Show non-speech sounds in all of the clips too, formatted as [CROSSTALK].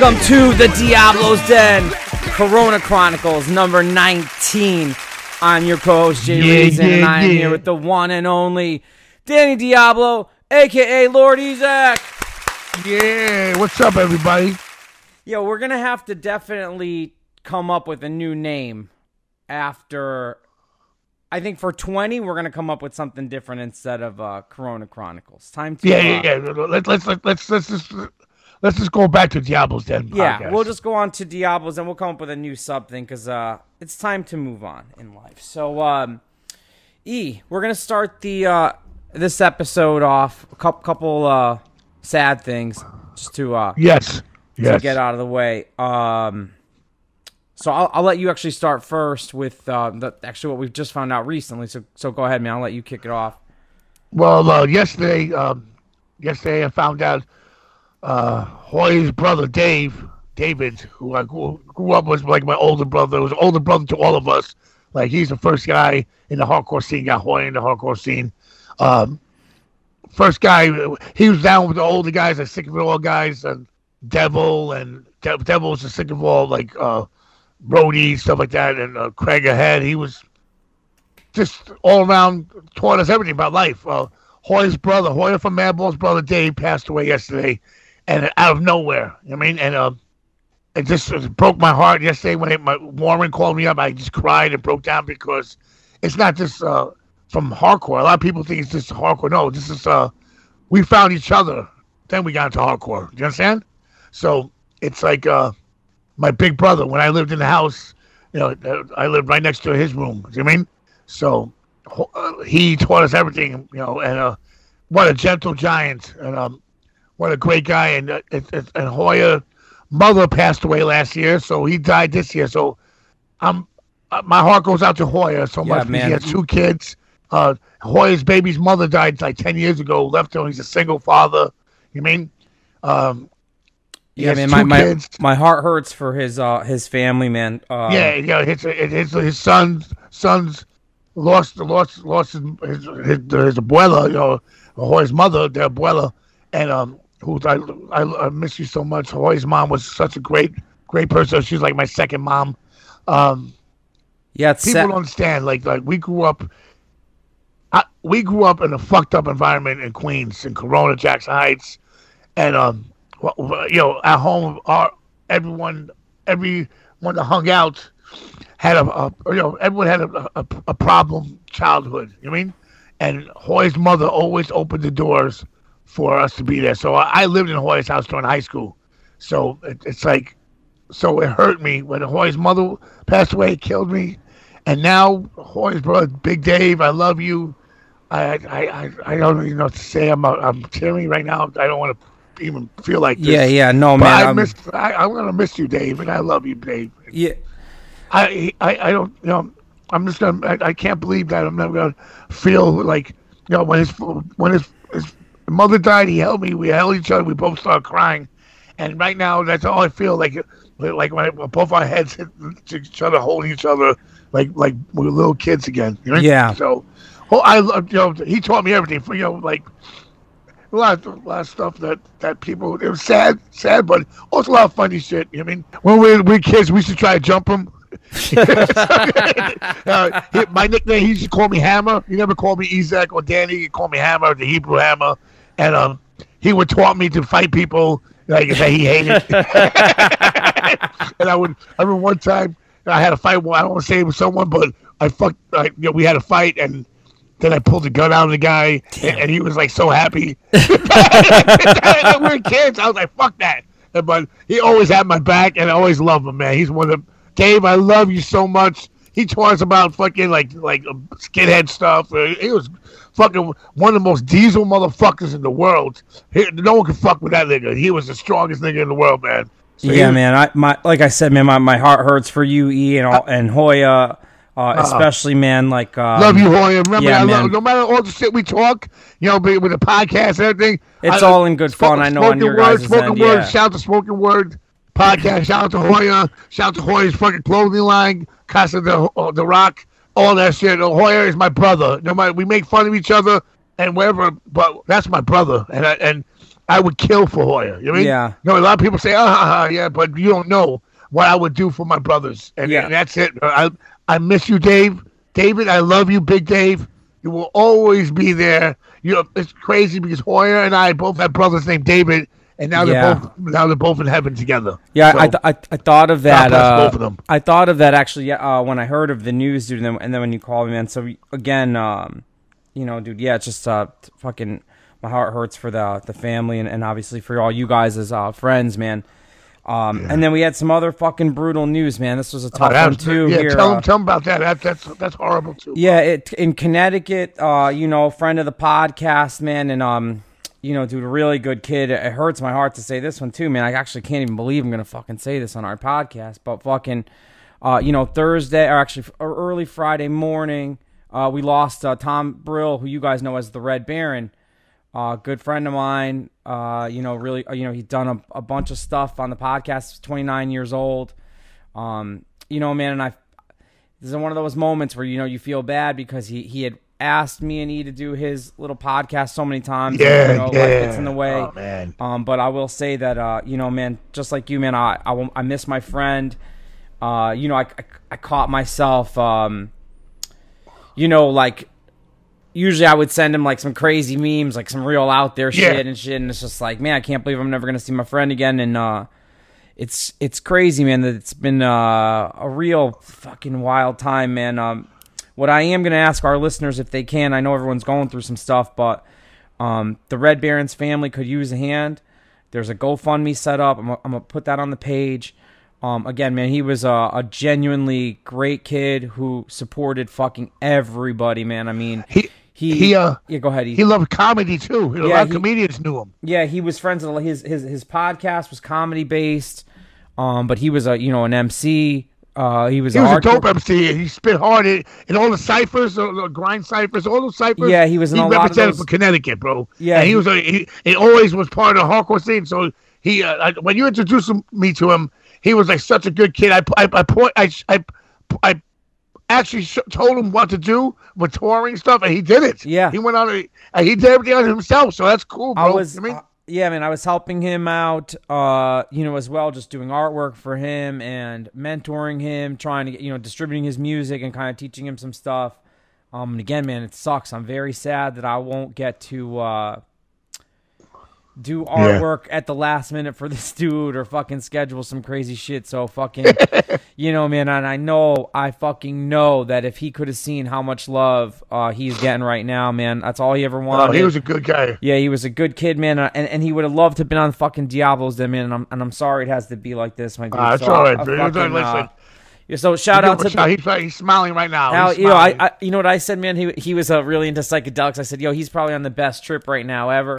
Welcome to the Diablo's Den, Corona Chronicles number 19. I'm your co-host Jay Yeah, Reason, and I am yeah. here with the one and only Danny Diablo, aka Lord Ezec. Yeah, what's up, everybody? Yo, we're gonna have to definitely come up with a new name after. I think for 20, we're gonna come up with something different instead of uh, Corona Chronicles. Time to Yeah, uh, yeah, yeah. Let's let's let's let's let's just let's just go back to Diablo's Den. Yeah, podcast. we'll just go on to Diablos and we'll come up with a new something because uh, it's time to move on in life. So, um, E, we're gonna start the uh, this episode off a couple couple uh, sad things just to uh, yes, to yes. get out of the way. Um, so I'll, I'll let you actually start first with uh, the, actually what we've just found out recently. So so go ahead, man. I'll let you kick it off. Well, uh, yesterday, um, yesterday I found out uh, Hoy's brother Dave, David, who I grew, grew up with, like my older brother, was older brother to all of us. Like he's the first guy in the hardcore scene, got Hoy in the hardcore scene. Um, first guy, he was down with the older guys, the sick of all guys, and Devil, and De- Devil was the sick of all like uh, Brody stuff like that, and uh, Craig ahead. He was just all around taught us everything about life. Uh, Hoy's brother, Hoya from Madball's brother Dave, passed away yesterday, and out of nowhere. I mean, and uh, it just it broke my heart yesterday when it, my, Warren called me up. I just cried and broke down because it's not just uh, from hardcore. A lot of people think it's just hardcore. No, this is uh, we found each other, then we got into hardcore. You understand? So it's like uh, my big brother when I lived in the house. You know, uh, I lived right next to his room. Do you know I mean? So uh, he taught us everything, you know, and uh, what a gentle giant, and um, what a great guy. And uh, and Hoya, mother passed away last year, so he died this year. So I'm uh, my heart goes out to Hoya so Yeah, much. man. He has two kids. Uh, Hoya's baby's mother died like ten years ago. Left him. He's a single father. You mean? Um, Yeah, man. My, my my heart hurts for his uh his family, man. Uh, Yeah, yeah. His his his sons sons lost lost lost his his, his, his abuela, you know, Hoy's mother, their abuela, and um, who I, I I miss you so much. Hoy's mom was such a great great person. She's like my second mom. Um, yeah. People sad. don't understand. Like like we grew up. I, we grew up in a fucked up environment in Queens, in Corona, Jackson Heights, and um, you know, at home, our everyone, everyone that hung out had a, a you know, everyone had a, a, a problem childhood. You know I mean? And Hoy's mother always opened the doors for us to be there. So I, I lived in Hoy's house during high school. So it, it's like, so it hurt me when Hoy's mother passed away, it killed me. And now Hoy's brother, Big Dave, I love you. I I, I, I don't even know what to say. I'm I'm tearing right now. I don't want to even feel like this. Yeah, yeah. No, But man. I I'm- miss. I, I'm gonna miss you, Dave, and I love you, Dave. yeah. I, I, I don't, you know, I'm just gonna, I, I can't believe that I'm never gonna feel like, you know, when his, when his, his mother died, he held me, we held each other, we both started crying, and right now that's all I feel like, like when both our heads hit each other, holding each other, like, like we're little kids again. You know? Yeah. So, oh, I, love- you know, he taught me everything. For you know, like a lot, of, a lot of stuff that that people. It was sad, sad, but also a lot of funny shit. You know I mean, when we were, we were kids, we used to try to jump him. [LAUGHS] uh, he- my nickname, he used to call me Hammer. He never called me Ezec or Danny. He called me Hammer, the Hebrew Hammer. And um, he would taught me to fight people like that he hated. [LAUGHS] and I would, I remember one time I had a fight. Well, I don't want to say it with someone, but I fucked. I, you know, we had a fight, and Then I pulled the gun out of the guy, and, and he was like so happy. [LAUGHS] [LAUGHS] We're kids. I was like, "Fuck that!" But he always had my back, and I always love him, man. He's one of the Dave. I love you so much. He taught us about fucking like like uh, skinhead stuff. Uh, He was fucking one of the most diesel motherfuckers in the world. He, no one could fuck with that nigga. He was the strongest nigga in the world, man. So yeah, was- man. I my like I said, man. My, my heart hurts for you, E, and all, and Hoya, uh, especially, man. Like, um, Love you, Hoya. Remember, yeah, I man. love, no matter all the shit we talk, you know, be- with the podcast and everything. It's I- all in good fun, I know, on Spoken your word, guys' spoken end, word. yeah. Shout out to Spoken Word podcast. Shout out to Hoya. Shout out to Hoya's fucking clothing line, Casa de uh, the Rock, all that shit. Hoya is my brother. No matter we make fun of each other and whatever, but that's my brother, and I and I would kill for Hoya. You know what I mean? Yeah. You know, a lot of people say, ah, ha, ha, yeah, but you don't know what I would do for my brothers, and, Yeah. and that's it. I I miss you, Dave. David, I love you, Big Dave. You will always be there. You know, it's crazy because Hoya and I both have brothers named David, and now Yeah. they're both now they're both in heaven together. Yeah, So, I, th- I I thought of that. Uh, both of them. I thought of that actually uh, when I heard of the news, dude, and then, and then when you called me, man. So again, um, you know, dude, yeah, it's just uh, fucking my heart hurts for the the family and, and obviously for all you guys as uh, friends, man. Um, and then we had some other fucking brutal news, man. This was a oh, tough that one too. yeah, here, tell uh, them tell them about that. that. That's that's horrible too. yeah, it in Connecticut, uh, you know, friend of the podcast, man, and um, you know, dude, a really good kid. It hurts my heart to say this one too, man. I actually can't even believe I'm gonna fucking say this on our podcast, but fucking, uh, you know, Thursday or actually early Friday morning, uh, we lost uh, Tom Brill, who you guys know as the Red Baron. Uh, good friend of mine. Uh, you know, really, uh, you know, he's done a, a bunch of stuff on the podcast. He's 29 years old. Um, you know, man, and I this is one of those moments where you know you feel bad because he he had asked me and E to do his little podcast so many times. Yeah, you know, life yeah. gets in the way. Oh, man. Um, but I will say that uh, you know, man, just like you, man, I I, I miss my friend. Uh, you know, I, I I caught myself. Um, you know, like usually I would send him like some crazy memes, like some real out there Yeah. shit and shit, and it's just like, man, I can't believe I'm never gonna see my friend again, and uh, it's it's crazy, man. That it's been uh, a real fucking wild time, man. Um, what I am gonna ask our listeners if they can, I know everyone's going through some stuff, but um, the Red Barons family could use a hand. There's a GoFundMe set up. I'm, I'm gonna put that on the page. Um, again, man, he was a, a genuinely great kid who supported fucking everybody, man. I mean, He- he, he, uh, yeah, go ahead. E. He loved comedy too. A Yeah, lot of he- comedians knew him. Yeah, he was friends with his his his podcast was comedy based, um, but he was a you know an MC. Uh, he was He was a dope MC. He spit hard in, in all the ciphers, grind ciphers, all those ciphers. Yeah, he was in he a lot of represented for Connecticut, bro. Yeah, and he, he- was a he, he always was part of the hardcore scene. So he, uh, I, when you introduced me to him, he was like such a good kid. I, I, I point, I, I, I actually sh- told him what to do with touring stuff, and he did it. Yeah. he went on, a, and he did everything on himself. So that's cool, bro. I was, You know I mean, yeah, man. I was helping him out, uh, you know, as well, just doing artwork for him and mentoring him, trying to, get, you know, distributing his music and kind of teaching him some stuff. Um, and again, man, it sucks. I'm very sad that I won't get to uh, do artwork at the last minute for this [LAUGHS] dude or fucking schedule some crazy shit. So fucking, [LAUGHS] you know, man. And I know, I fucking know that if he could have seen how much love uh, he's getting right now, man, that's all he ever Oh, wanted. he was a good guy. Yeah, he was a good kid, man, uh, and, and he would have loved to have been on fucking Diablos, then, man. And I'm, and I'm sorry it has to be like this, my dude. Ah, it's So, all right, I bro. fucking, Listen. uh, yeah, so shout out to shot. the, he's, he's smiling right now. You know, I. I, you know what I said, man. He he was uh, really into psychedelics. I said, yo, he's probably on the best trip right now ever.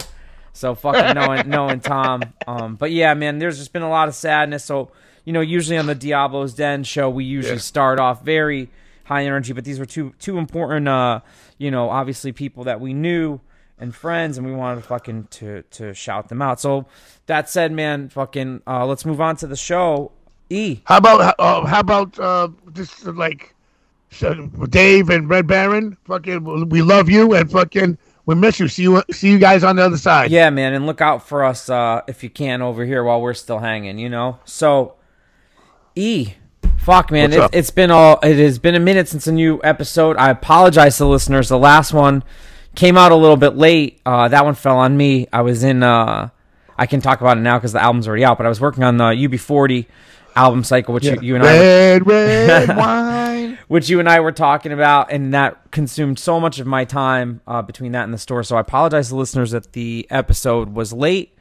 So fucking knowing knowing Tom. Um, but yeah, man, there's just been a lot of sadness. So you know, usually on the Diablo's Den show, we usually Yeah. start off very high energy, but these were two two important, uh, you know, obviously people that we knew and friends, and we wanted to fucking to to shout them out. So that said, man, fucking, uh, let's move on to the show. E. How about uh, how about uh, this uh, like so Dave and Red Baron? Fucking, we love you and fucking we miss you. See you see you guys on the other side. Yeah, man, and look out for us uh, if you can over here while we're still hanging. You know. So, E, fuck, man, It, it's been all. It has been a minute since a new episode. I apologize to the listeners. The last one came out a little bit late. Uh, that one fell on me. I was in. Uh, I can talk about it now because the album's already out. But I was working on the UB40 album cycle, which you, you and I. Red [LAUGHS] red wine. Which you and I were talking about, and that consumed so much of my time uh, between that and the store. So I apologize to listeners that the episode was late.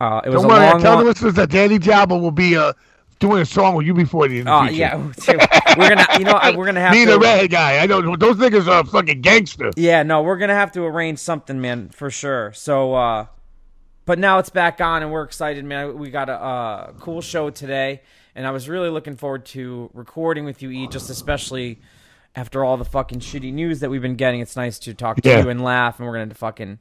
Uh, it was Don't a worry, long tell one. the listeners that Danny Diablo will be uh, doing a song with you before the Oh future. yeah, [LAUGHS] we're gonna. You know, we're gonna have [LAUGHS] Me to. the redhead guy. I know those niggas are fucking gangster. Yeah, no, we're gonna have to arrange something, man, for sure. So, uh, but now it's back on, and we're excited, man. We got a uh, cool show today, and I was really looking forward to recording with you, E. Just especially after all the fucking shitty news that we've been getting. It's nice to talk to Yeah. you and laugh, and we're gonna fucking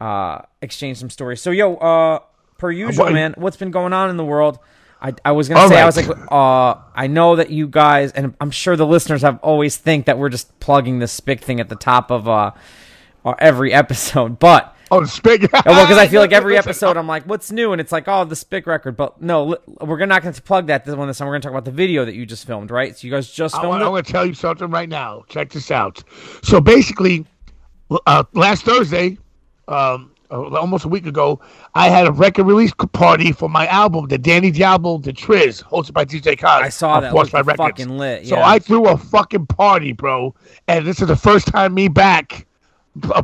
uh, exchange some stories. So, yo, uh, per usual, what- man, what's been going on in the world? I, I was gonna say I was like uh I know that you guys and I'm sure the listeners have always think that we're just plugging this spick thing at the top of uh every episode, [LAUGHS] but Oh, the [LAUGHS] well, because I feel like every episode I'm like, what's new? And it's like, oh, the spick record. But no, we're not going to plug that this one this time. We're going to talk about the video that you just filmed, right? So you guys just I filmed want, I it. want to tell you something right now. Check this out. So basically, uh, last Thursday, um, uh, almost a week ago, I had a record release party for my album, the Danny Diablo, the Triz, hosted by DJ Khaled. I saw that. Looked by Records. fucking lit, So. I threw a fucking party, bro, and this is the first time me back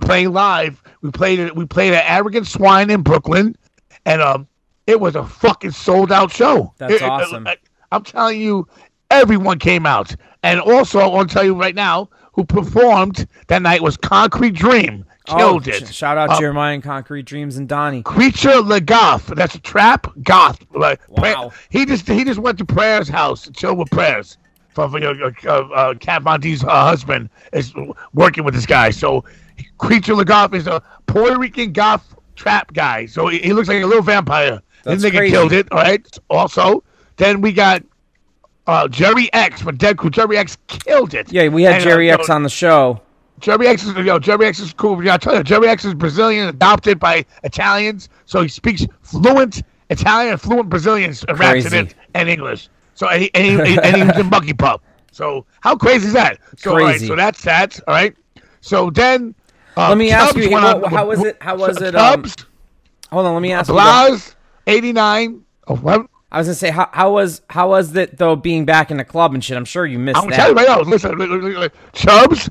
playing live. We played it. We played at Arrogant Swine in Brooklyn, and um, it was a fucking sold out show. That's It- it- awesome. I- I'm telling you, everyone came out. And also, I want to tell you right now, who performed that night was Concrete Dream. Killed oh, it. shout out Uh, Jeremiah and Concrete Dreams and Donnie. Creature Legoff. That's a trap goth. Like, Wow. He just he just went to Prayer's house to chill with Prayers. For, for, uh, uh, uh, Kat Von D's uh, husband is working with this guy. So [LAUGHS] Creature Legoff is a Puerto Rican goth trap guy. So he, he looks like a little vampire. That's this nigga crazy. killed it. All right. Also, then we got uh, Jerry X from Dead Crew. Jerry X killed it. Yeah, we had And, uh, Jerry yo, X on the show. Jerry X is you know, Jerry X is cool. Yeah, I tell you, Jerry X is Brazilian, adopted by Italians, so he speaks fluent Italian fluent Brazilian s- raps in Crazy. it and English. So and he, and he, and he was in [LAUGHS] Monkey Pup. So how crazy is that? So all right, Crazy. so that's that. All right. So then, uh, Let me ask you, what- how was it- how was it, um, Hold on, let me ask you. Blas, eighty nine. Oh, what? I was gonna say, how, how was how was it though being back in the club and shit? I'm sure you missed I'm that. telling you right now. Listen, li- li- li- li- Chubbs,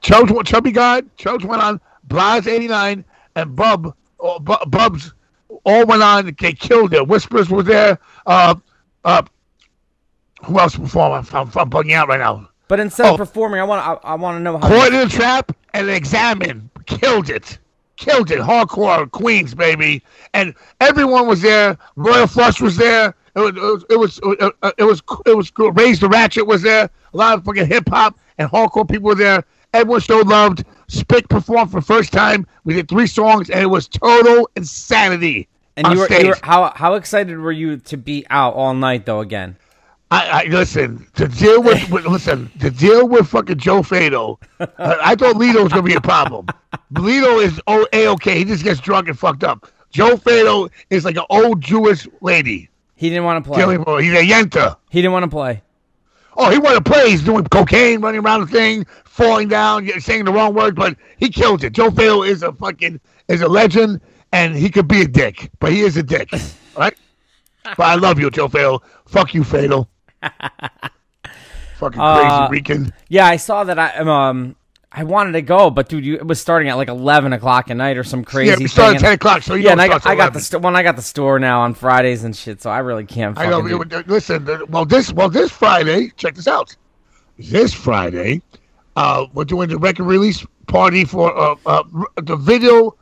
Chubbs, Chubby God, Chubbs went on. Blas eighty nine and Bub, Bu- Bubs, all went on. They killed it. Whispers were there. Uh, uh, who else performed? I'm, I'm, I'm bugging out right now. But instead Oh. of performing, I want I, I want to know how. Caught in the trap and examine. Killed it. Killed it. Hardcore Queens, baby. And everyone was there. Royal Flush was there. It was, it was, it was, uh, it was, it was. Raise the Ratchet was there. A lot of fucking hip hop and hardcore people were there. Everyone showed loved. Spick performed for the first time. We did three songs, and it was total insanity. and you were, you were how how excited were you to be out all night though? Again, I, I listen to deal with, with listen to deal with fucking Joe Fado. [LAUGHS] Uh, I thought Lito was gonna be a problem. Lito is oh a okay. He just gets drunk and fucked up. Joe Fado is like an old Jewish lady. he didn't want to play. He's a yenta. He didn't want to play. Oh, he wanted to play. He's doing cocaine, running around the thing, falling down, saying the wrong words, but he kills it. Joe Fado is a fucking is a legend, and he could be a dick, but he is a dick. [LAUGHS] right? But I love you, Joe Fado. Fuck you, Fado. Fucking crazy Uh, Rican. Yeah, I saw that. I um I wanted to go, but dude, you, it was starting at like eleven o'clock at night or some crazy. Yeah, we started at ten o'clock, so you yeah, know and it I got, I got the 11. st- when I got the store now on Fridays and shit, so I really can't. I know. do- Listen, well, this well this Friday. Check this out. This Friday, uh, we're doing the record release party for uh, uh the video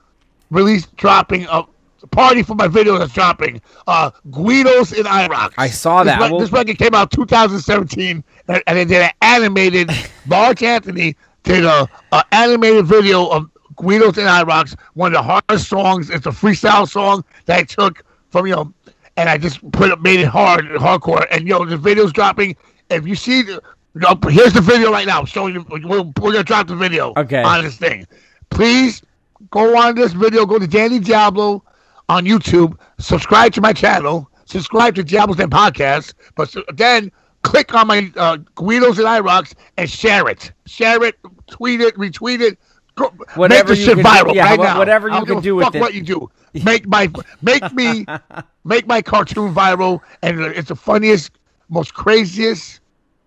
release dropping of party for my video that's dropping. Uh, Guidos in Iraq. I saw This that. rec- Well- this record came out 2017, and, and they did an animated. [LAUGHS] Mark Anthony did a, a animated video of Guidos in Iraq. One of the hardest songs. It's a freestyle song that I took from you know, and I just put it, made it hard, hardcore. And yo, the video's dropping. If you see, the, no, here's the video right now. Showing you, we're, we're gonna drop the video Okay. on this thing. Please go on this video. Go to Danny Diablo on YouTube, subscribe to my channel, subscribe to Diablo's Den Podcast, but then click on my uh, Guidos and IROCs and share it. Share it, tweet it, retweet it. Go, whatever make this shit viral yeah, right wh- now. Whatever you can do fuck with what you do. Make my make me [LAUGHS] make my cartoon viral, and it's the funniest, most craziest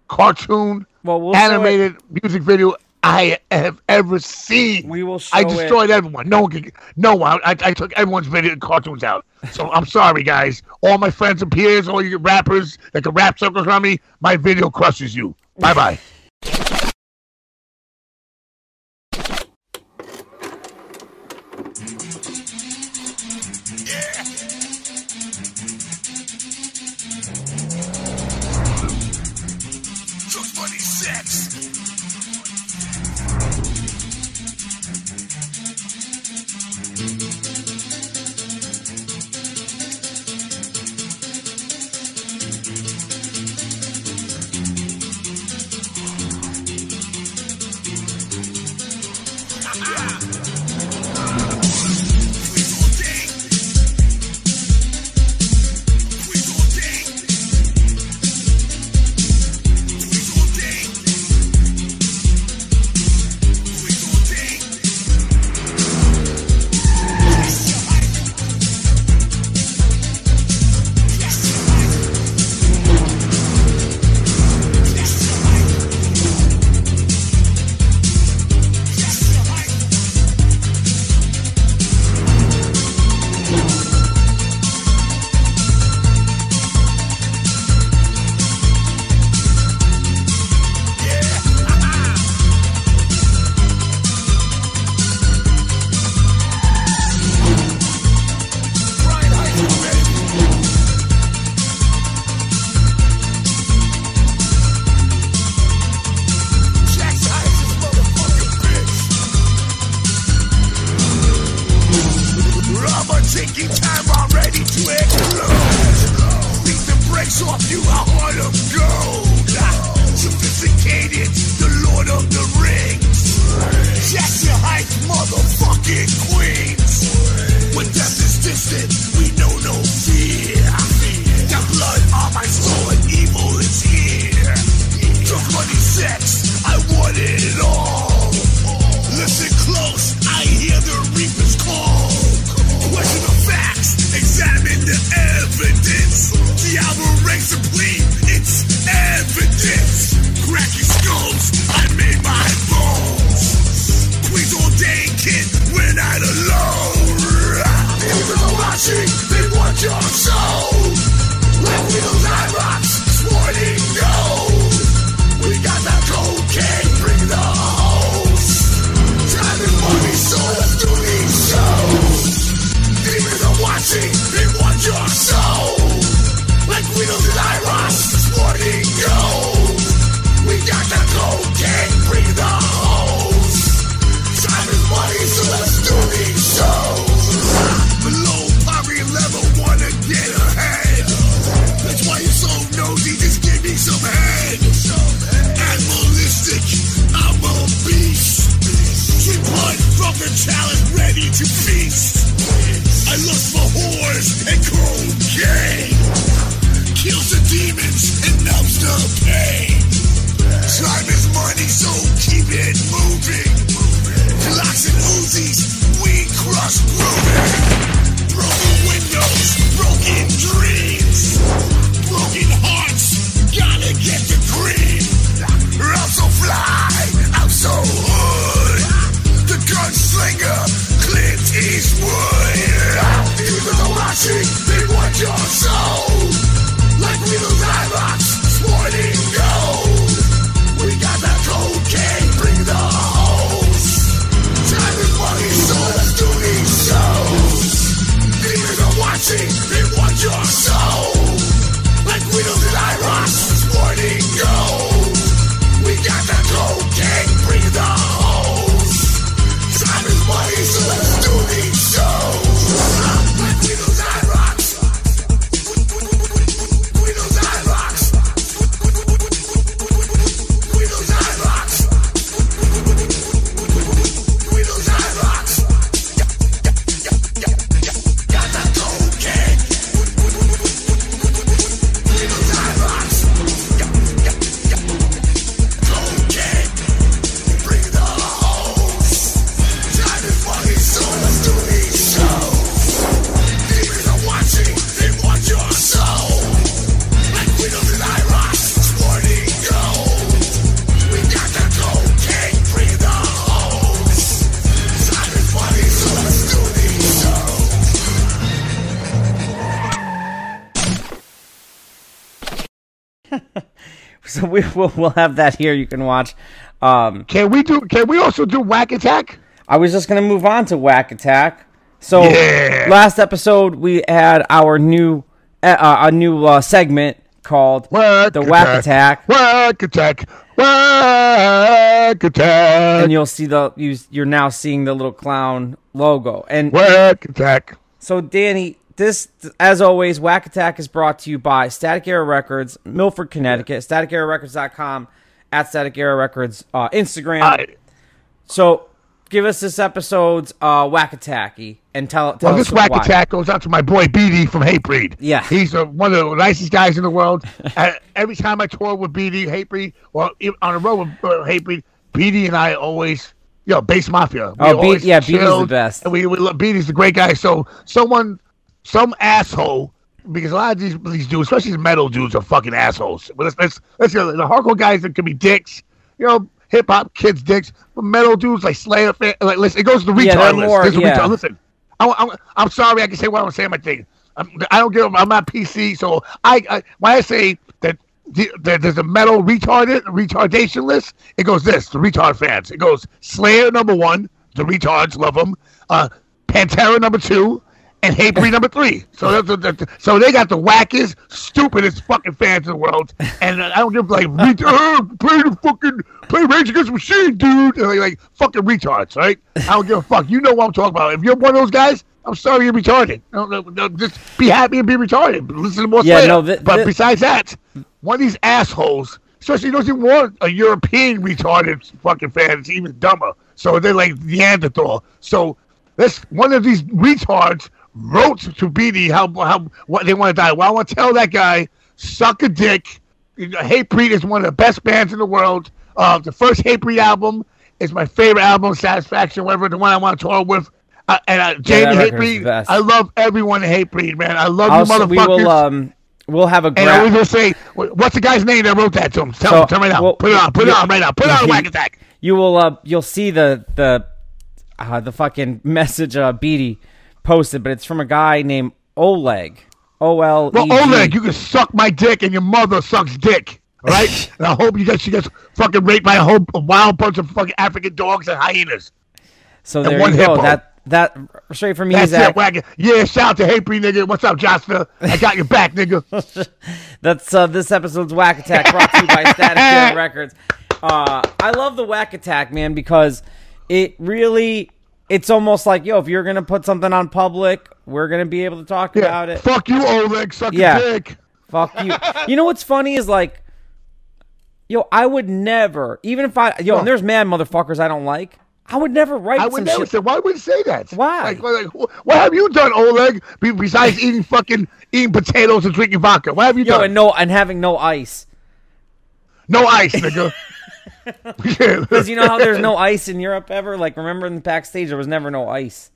cartoon well, we'll animated music video I have ever seen. We will. I destroyed it. everyone. No one. Can, no one. I, I took everyone's video cartoons out. So I'm sorry, guys. All my friends and peers, all you rappers that can rap circles around me, my video crushes you. Bye bye. [LAUGHS] we will we'll have that here. You can watch. Um, Can we do? Can we also do Whack Attack? I was just gonna move on to Whack Attack. So Yeah. last episode we had our new uh, a new uh, segment called Whack the Whack Attack, Whack Attack. Whack Attack. and you'll see the you, you're now seeing the little clown logo. And Whack Attack. so Danny, this as always, Whack Attack is brought to you by Static Era Records, Milford, Connecticut. static era StaticEraRecords.com at Static Era Records uh, Instagram. So give us this episode's uh, Whack Attacky and tell tell well, us this Whack why. Attack goes out to my boy BD from Hatebreed. Yeah. He's uh, one of the nicest guys in the world. [LAUGHS] uh, every time I tour with BD, Hatebreed, or even on the road with uh, Hatebreed, BD and I always, you know, Base Mafia. We Oh, B- yeah, BD 's the best. And we, we love- the great guy. So someone, some asshole, because a lot of these these dudes, especially these metal dudes, are fucking assholes. But let's let's let's go. The hardcore guys that can be dicks, you know. Hip hop kids dicks, but metal dudes like Slayer, fan, like listen, it goes to the retard Yeah, list. more- yeah. retard. Listen, I'm, I'm, I'm sorry. I can say what I'm saying. My thing. I'm, I don't give. I'm not PC. So I, I when I say that the, that there's a metal retarded retardation list, it goes this: the retard fans. It goes Slayer number one. The retards love them. Uh, Pantera number two. And Hatebreed number three. So that's, that's, so they got the wackest, stupidest fucking fans in the world. And I don't give like [LAUGHS] ret- uh, play the fucking play Rage Against the Machine, dude. And like, like fucking retards, right? I don't give a fuck. You know what I'm talking about. If you're one of those guys, I'm sorry you're retarded. No, no, no, just be happy and be retarded. Listen to more Yeah, no, th- but th- besides that, one of these assholes, especially those who want a European retarded fucking fan, it's even dumber. So they're like Neanderthal. So this one of these retards wrote to BD how how what they want to die. Well, I want to tell that guy, suck a dick. Hatebreed is one of the best bands in the world. Uh, the first Hatebreed album is my favorite album, Satisfaction, whatever the one I want to tour with. Uh, and uh, Jamey the Hatebreed. I love everyone in Hatebreed, man. I love Also, you, we will um we'll have a And I was gonna say, what's the guy's name that wrote that to him? Tell So, him, tell me now. well, put it on, put it on right now. Put it on Whack Attack. You will uh you'll see the the uh, the fucking message uh Beattie posted, but it's from a guy named Oleg. O L Well. Oleg, you can suck my dick, and your mother sucks dick. All right, [LAUGHS] and I hope you get she gets fucking raped by a whole a wild bunch of fucking African dogs and hyenas. So and there one you go. hippo. That that straight from me, That's Zach. it, Whack. Yeah, shout out to Hatebreed nigga. What's up, Joshua? I got your back, nigga. [LAUGHS] That's uh, this episode's Whack Attack brought to you by Static [LAUGHS] Records. Uh, I love the Whack Attack, man, because it really, it's almost like, yo, if you're gonna put something on public, we're gonna be able to talk Yeah. about it. Fuck you, Oleg. Suck Yeah. your dick. Fuck you. [LAUGHS] you know what's funny is like, yo, I would never, even if I, yo, and there's mad motherfuckers I don't like. I would never write I would never shit. say. Why would you say that? Why? Like, like, what have you done, Oleg? Besides [LAUGHS] eating fucking eating potatoes and drinking vodka, what have you yo, done? and no, and having no ice. no ice, nigga. [LAUGHS] [LAUGHS] Because you know how there's no ice in Europe ever? Like, remember in the backstage, there was never no ice.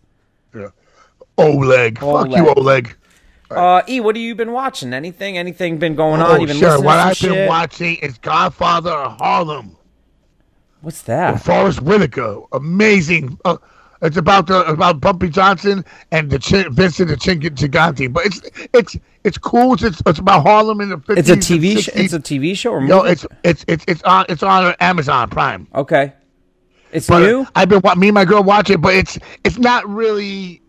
Oleg. Fuck you, Oleg. Oleg. Uh, E, what have you been watching? Anything? Anything been going on? Oh, you been sure. What I've been watching is Godfather of Harlem. What's that? Forest Whitaker, amazing. Uh, it's about the about Bumpy Johnson and the Chin, Vincent the Chin Gigante. But it's it's it's cool. It's it's about Harlem in the 50s. It's a TV. show. 60s. It's a TV show or movie? No, it's it's it's it's on it's on Amazon Prime. okay. It's But new. I've been me and my girl watch it, but it's it's not really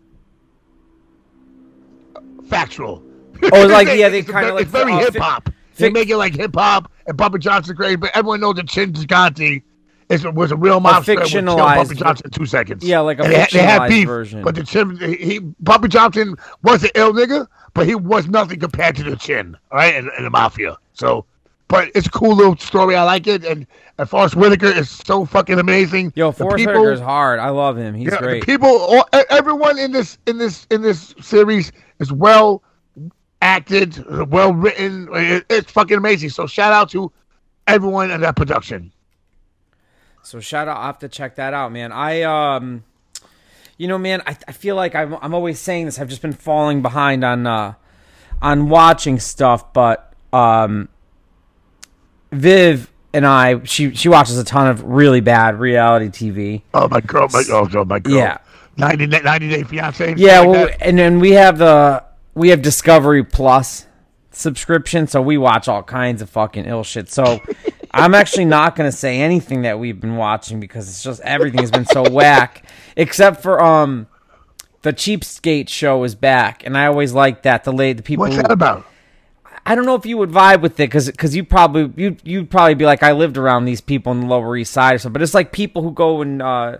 factual. Oh, [LAUGHS] like, yeah, they kinda ve- like it's very uh, hip hop. They fi- make it like hip hop and Bumpy Johnson crazy, but everyone knows that Chin Gigante is was a real mobster. would fictionalized Bumpy Johnson in two seconds. Yeah, like a And had- they had fictionalized beef, version. But the Chin, he Bumpy Johnson was an ill nigga, but he was nothing compared to the Chin, all right, and, and the mafia. So. But it's a cool little story. I like it, and, and Forest Whitaker is so fucking amazing. Yo, Forest people- Whitaker is hard. I love him. He's yeah, great. People, all, everyone in this in this in this series is well acted, well written. It- it's fucking amazing. So shout out to everyone in that production. So shout out. I have to check that out, man. I um, you know, man, I, I feel like I'm I'm always saying this. I've just been falling behind on uh on watching stuff, but um, Viv and I, she she watches a ton of really bad reality TV. Oh my girl, my oh, oh my girl. Yeah. 90, Day- 90 Day Fiance. Yeah, like well, and then we have the we have Discovery Plus. subscription, so we watch all kinds of fucking ill shit. So I'm actually not gonna say anything that we've been watching because it's just everything has been so whack, except for um the Cheapskate show is back, and I always like that. The late the people. What's who- that about? I don't know if you would vibe with it because because you probably you you'd probably be like I lived around these people in the Lower East Side or something. But it's like people who go and uh,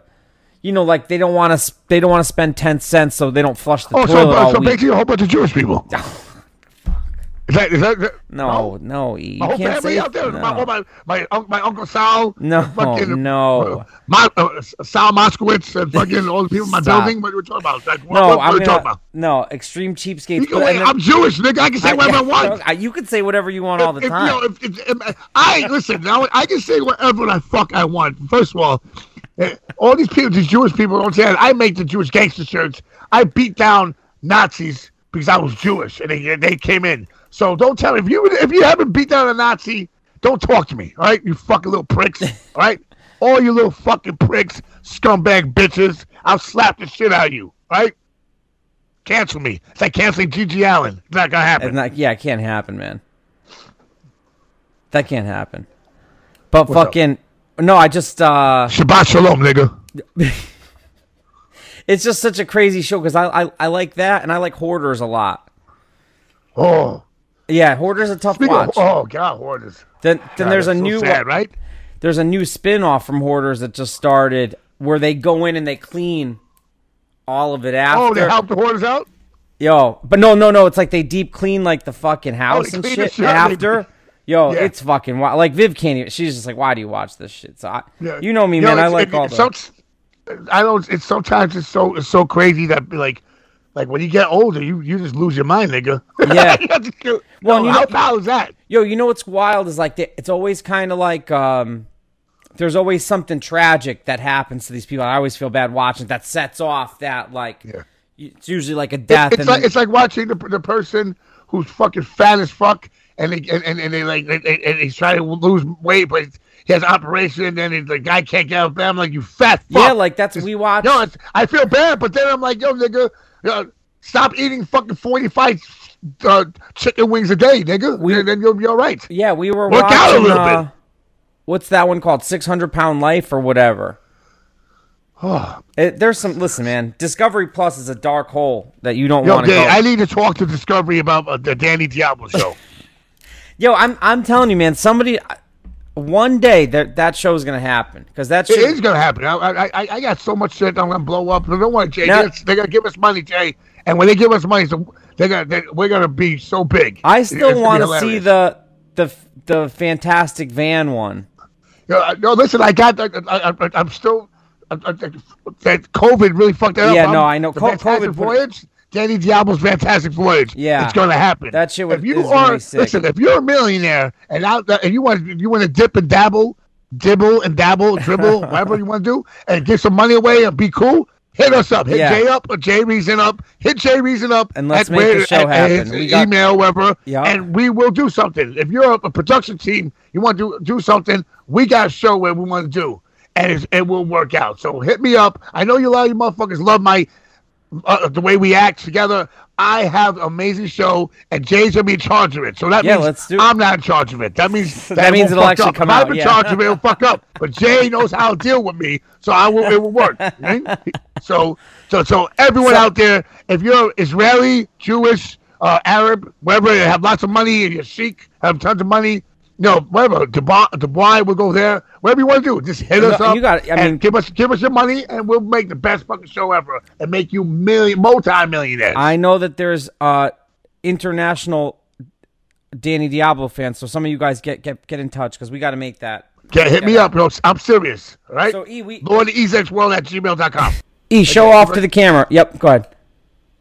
you know like they don't want to they don't want to spend ten cents so they don't flush the Oh, so, toilet all so week. basically a whole bunch of Jewish people. [LAUGHS] Is that, is that, that- No, no, you My whole can't family say out there. no. My, my, my, my uncle Sal. No, fucking, no. My, uh, Sal Moskowitz and fucking all the people in my [LAUGHS] building. What are we talking about? Like, what, no, what, what I'm gonna talking about? no extreme cheapskates. Can, wait, then- I'm Jewish, nigga. I can say whatever I [LAUGHS] want. I- you can say whatever you want all the If- if, time. You know, if, if, if, I listen. Now I can say whatever the fuck I want. First of all, eh, all these people, these Jewish people, don't say that. I make the Jewish gangster shirts. I beat down Nazis because I was Jewish, and they they came in. So don't tell me if you if you haven't beat down a Nazi, don't talk to me. All right, you fucking little pricks. All right, [LAUGHS] all you little fucking pricks, scumbag bitches. I'll slap the shit out of you. All right. Cancel me. It's like canceling GG Allin. It's not gonna happen. That, yeah, it can't happen, man. That can't happen. But What's up? fucking no, I just uh Shabbat shalom, nigga. [LAUGHS] it's just such a crazy show because I, I I like that and I like Hoarders a lot. Oh, Yeah, Hoarders a tough Speaking of, watch. oh God, hoarders. then then God, there's a so new sad, right? there's a new spin-off from Hoarders that just started where they go in and they clean all of it after. Oh, they help the hoarders out. Yo, but no, no, no. It's like they deep clean like the fucking oh, house and Oh, the shit shit, after. they- Yo, Yeah. it's fucking wild. Like Viv can't even. She's just like, why do you watch this shit? So I, Yeah. you know me, Yo, man. I like all the. so- I don't. It's sometimes it's so it's so crazy that like like when you get older, you you just lose your mind, nigga. [LAUGHS] Yeah. You have to go- Well, Yo, you how know- foul is that? Yo, you know what's wild is like they, it's always kind of like um, there's always something tragic that happens to these people. I always feel bad watching that sets off that like Yeah. it's usually like a death. It's and like it's like watching the the person who's fucking fat as fuck, and they and, and, and they like and, and he's trying to lose weight, but he has operation, and he's the guy can't get out of bed. I'm like, you fat fuck. yeah, like that's we watch. No, it's, I feel bad, but then I'm like, yo, nigga, uh, stop eating fucking 45 uh, chicken wings a day, nigga. We- and then you'll be all right. Yeah, we were Work watching. out a little uh, bit. What's that one called? Six hundred pound life or whatever. [SIGHS] It, there's some. Listen, man. Discovery Plus is a dark hole that you don't want to go. I need to talk to Discovery about uh, the Danny Diablo show. [LAUGHS] Yo, I'm I'm telling you, man. Somebody, one day that that show is gonna happen because that it shit. gonna happen. I, I, I- I got so much shit I'm gonna blow up. Don't worry, Jay. Now- They're, they're gonna give us money, Jay. And when they give us money, so they're they, we're gonna be so big. I still want to see the the the Fantastic Van one. Yo, I- uh, no, listen, I got. I, I, I, I'm still. I, I, that COVID really fucked that up. Yeah, I'm- no, I know. The Co- COVID Voyage. Danny Diablo's Fantastic Voyage. Yeah. it's going to happen. That shit would- If you are, sick. listen, if you're a millionaire and out there, and you want, you want to dip and dabble, dibble and dabble, [LAUGHS] dribble, whatever you want to do, and give some money away and be cool. Hit us up. Hit Yeah. Jay up or Jay Reason up. Hit Jay Reason up. And let's make the show at- happen. We got- email, whatever. Yeah. And we will do something. If you're a, a production team, you want to do, do something, we got a show where we want to do, and it's, it will work out. So hit me up. I know you a lot of you motherfuckers love my uh, the way we act together. I have an amazing show, and Jay's gonna be in charge of it. So that Yeah, means I'm not in charge of it. That means [LAUGHS] That means it it'll actually up. come out, I'm in yeah. charge of it, it'll fuck up. But Jay [LAUGHS] knows how to deal with me, so I will. It will work. right? [LAUGHS] So, so, so everyone So- out there, if you're Israeli, Jewish, uh, Arab, wherever you have lots of money, and you're Sikh, have tons of money. No, whatever. Dubai, Dubai, we'll go there. Whatever you want to do, just hit No, us up. you got. I and mean- give us give us your money, and we'll make the best fucking show ever, and make you million multi-millionaires. I know that there's uh international Danny Diablo fans, so some of you guys get get get in touch because we got to make that. Okay, hit me up, bro. I'm serious. All right. So, E, we- Lord World at gmail.com. E, show off to the camera. Yep, go ahead.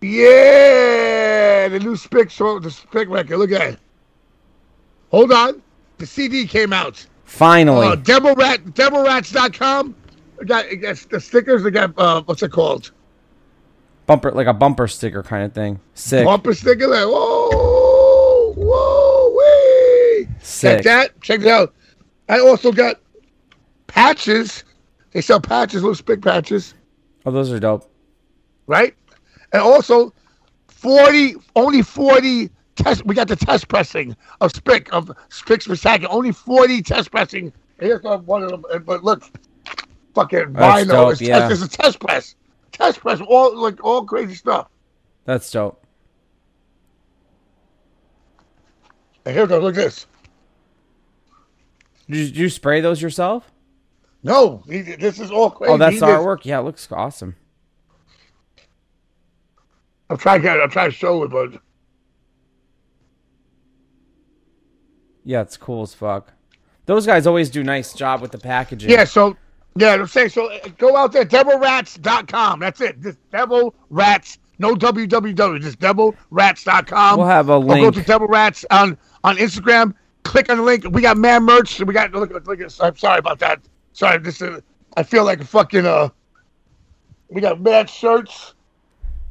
Yeah, the new Spick show, the Spick record. Look at it. Hold on. The CD came out. Finally, Uh, Demo Rat, DemoRats.com. It got, got the stickers. They got, uh, what's it called? bumper like a bumper sticker kind of thing. Sick. Bumper sticker. Like, whoa, whoa, wee. Sick. Check that. Check it out. I also got patches. They sell patches, little Spick patches. Oh, those are dope. right? And also, 40, only 40 test. We got the test pressing of Spick of Spick's recycling. Only forty test pressing. Here's one of them. But look, fucking That's vinyl. dope, It's, yeah. test, it's a test press. Test press. All like all crazy stuff. That's dope. And here goes. Look at this. Did you, did you spray those yourself? No, he, this is all crazy. Oh, that's He artwork. Yeah, it looks awesome. I'm trying to. I'm trying to show it, but Yeah, it's cool as fuck. Those guys always do nice job with the packaging. yeah. So yeah, I'm saying. So uh, go out there, devilrats.com. That's it. Just devil rats. No www. Just devilrats.com. We'll have a link. Or go to Devil Rats on on Instagram. Click on the link. We got mad merch. We got look. at Look. look I'm sorry about that. Sorry. This is. I feel like a fucking uh. We got mad shirts.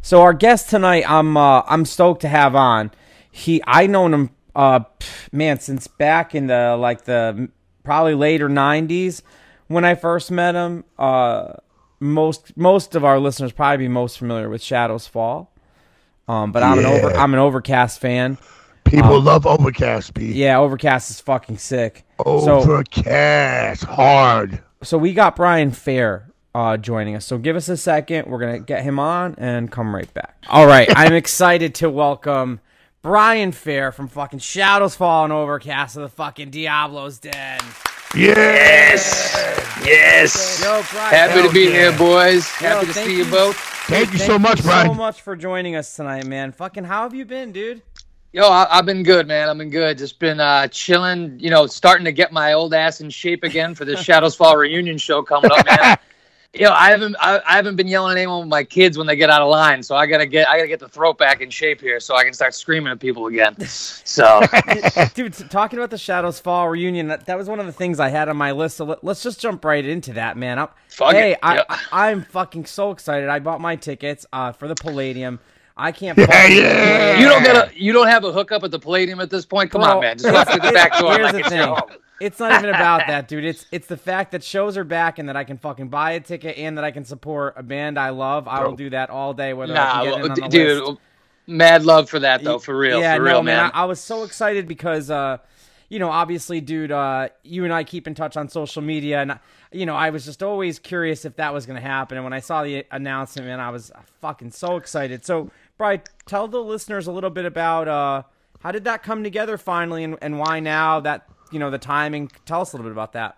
So our guest tonight, I'm uh, I'm stoked to have on. He I known him uh man since back in the like the probably later '90s when I first met him. Uh, most most of our listeners probably be most familiar with Shadows Fall. Um, but I'm an over I'm an Overcast fan. People love Overcast, Pete. Um, Yeah, Overcast is fucking sick. So Overcast, hard. so we got Brian Fair uh, joining us. So give us a second. We're gonna get him on and come right back. All right, I'm [LAUGHS] excited to welcome Brian Fair from fucking Shadows Fall and Overcast of the fucking Diablo's Den. Yes. Yes. Yo, Brian. Happy to be yeah. here, boys. Yo, Happy to see you you. both. Thank you so Thank much, you Brian. so much for joining us tonight, man. Fucking, how have you been, dude? Yo, I, I've been good, man. I've been good. Just been uh, chilling. You know, starting to get my old ass in shape again for the [LAUGHS] Shadows Fall reunion show coming up, man. [LAUGHS] you know, I haven't I, I haven't been yelling at anyone with my kids when they get out of line, so I gotta get I gotta get the throat back in shape here so I can start screaming at people again. So [LAUGHS] [LAUGHS] Dude, t- talking about the Shadows Fall reunion, that, that was one of the things I had on my list. So let, us just jump right into that, man. I'm, Fuck hey, it, I, yeah. I, I'm fucking so excited. I bought my tickets uh, for the Palladium. I can't. Yeah, fucking yeah. you don't get a you don't have a hookup at the Palladium at this point. Come Bro, on, man. Just walk through the back door Here's like the it's your thing. It's not even about that, dude. It's it's the fact that shows are back and that I can fucking buy a ticket and that I can support a band I love. I will do that all day, whether I Nah, can get well, in on the dude, list. mad love for that though, for real, Yeah, for no, real, man. man. I, I was so excited because, uh, you know, obviously, dude, uh, you and I keep in touch on social media, and you know, I was just always curious if that was going to happen. And when I saw the announcement, man, I was fucking so excited. So, Brian, tell the listeners a little bit about uh, how did that come together finally, and, and why now? That you know, the timing. Tell us a little bit about that.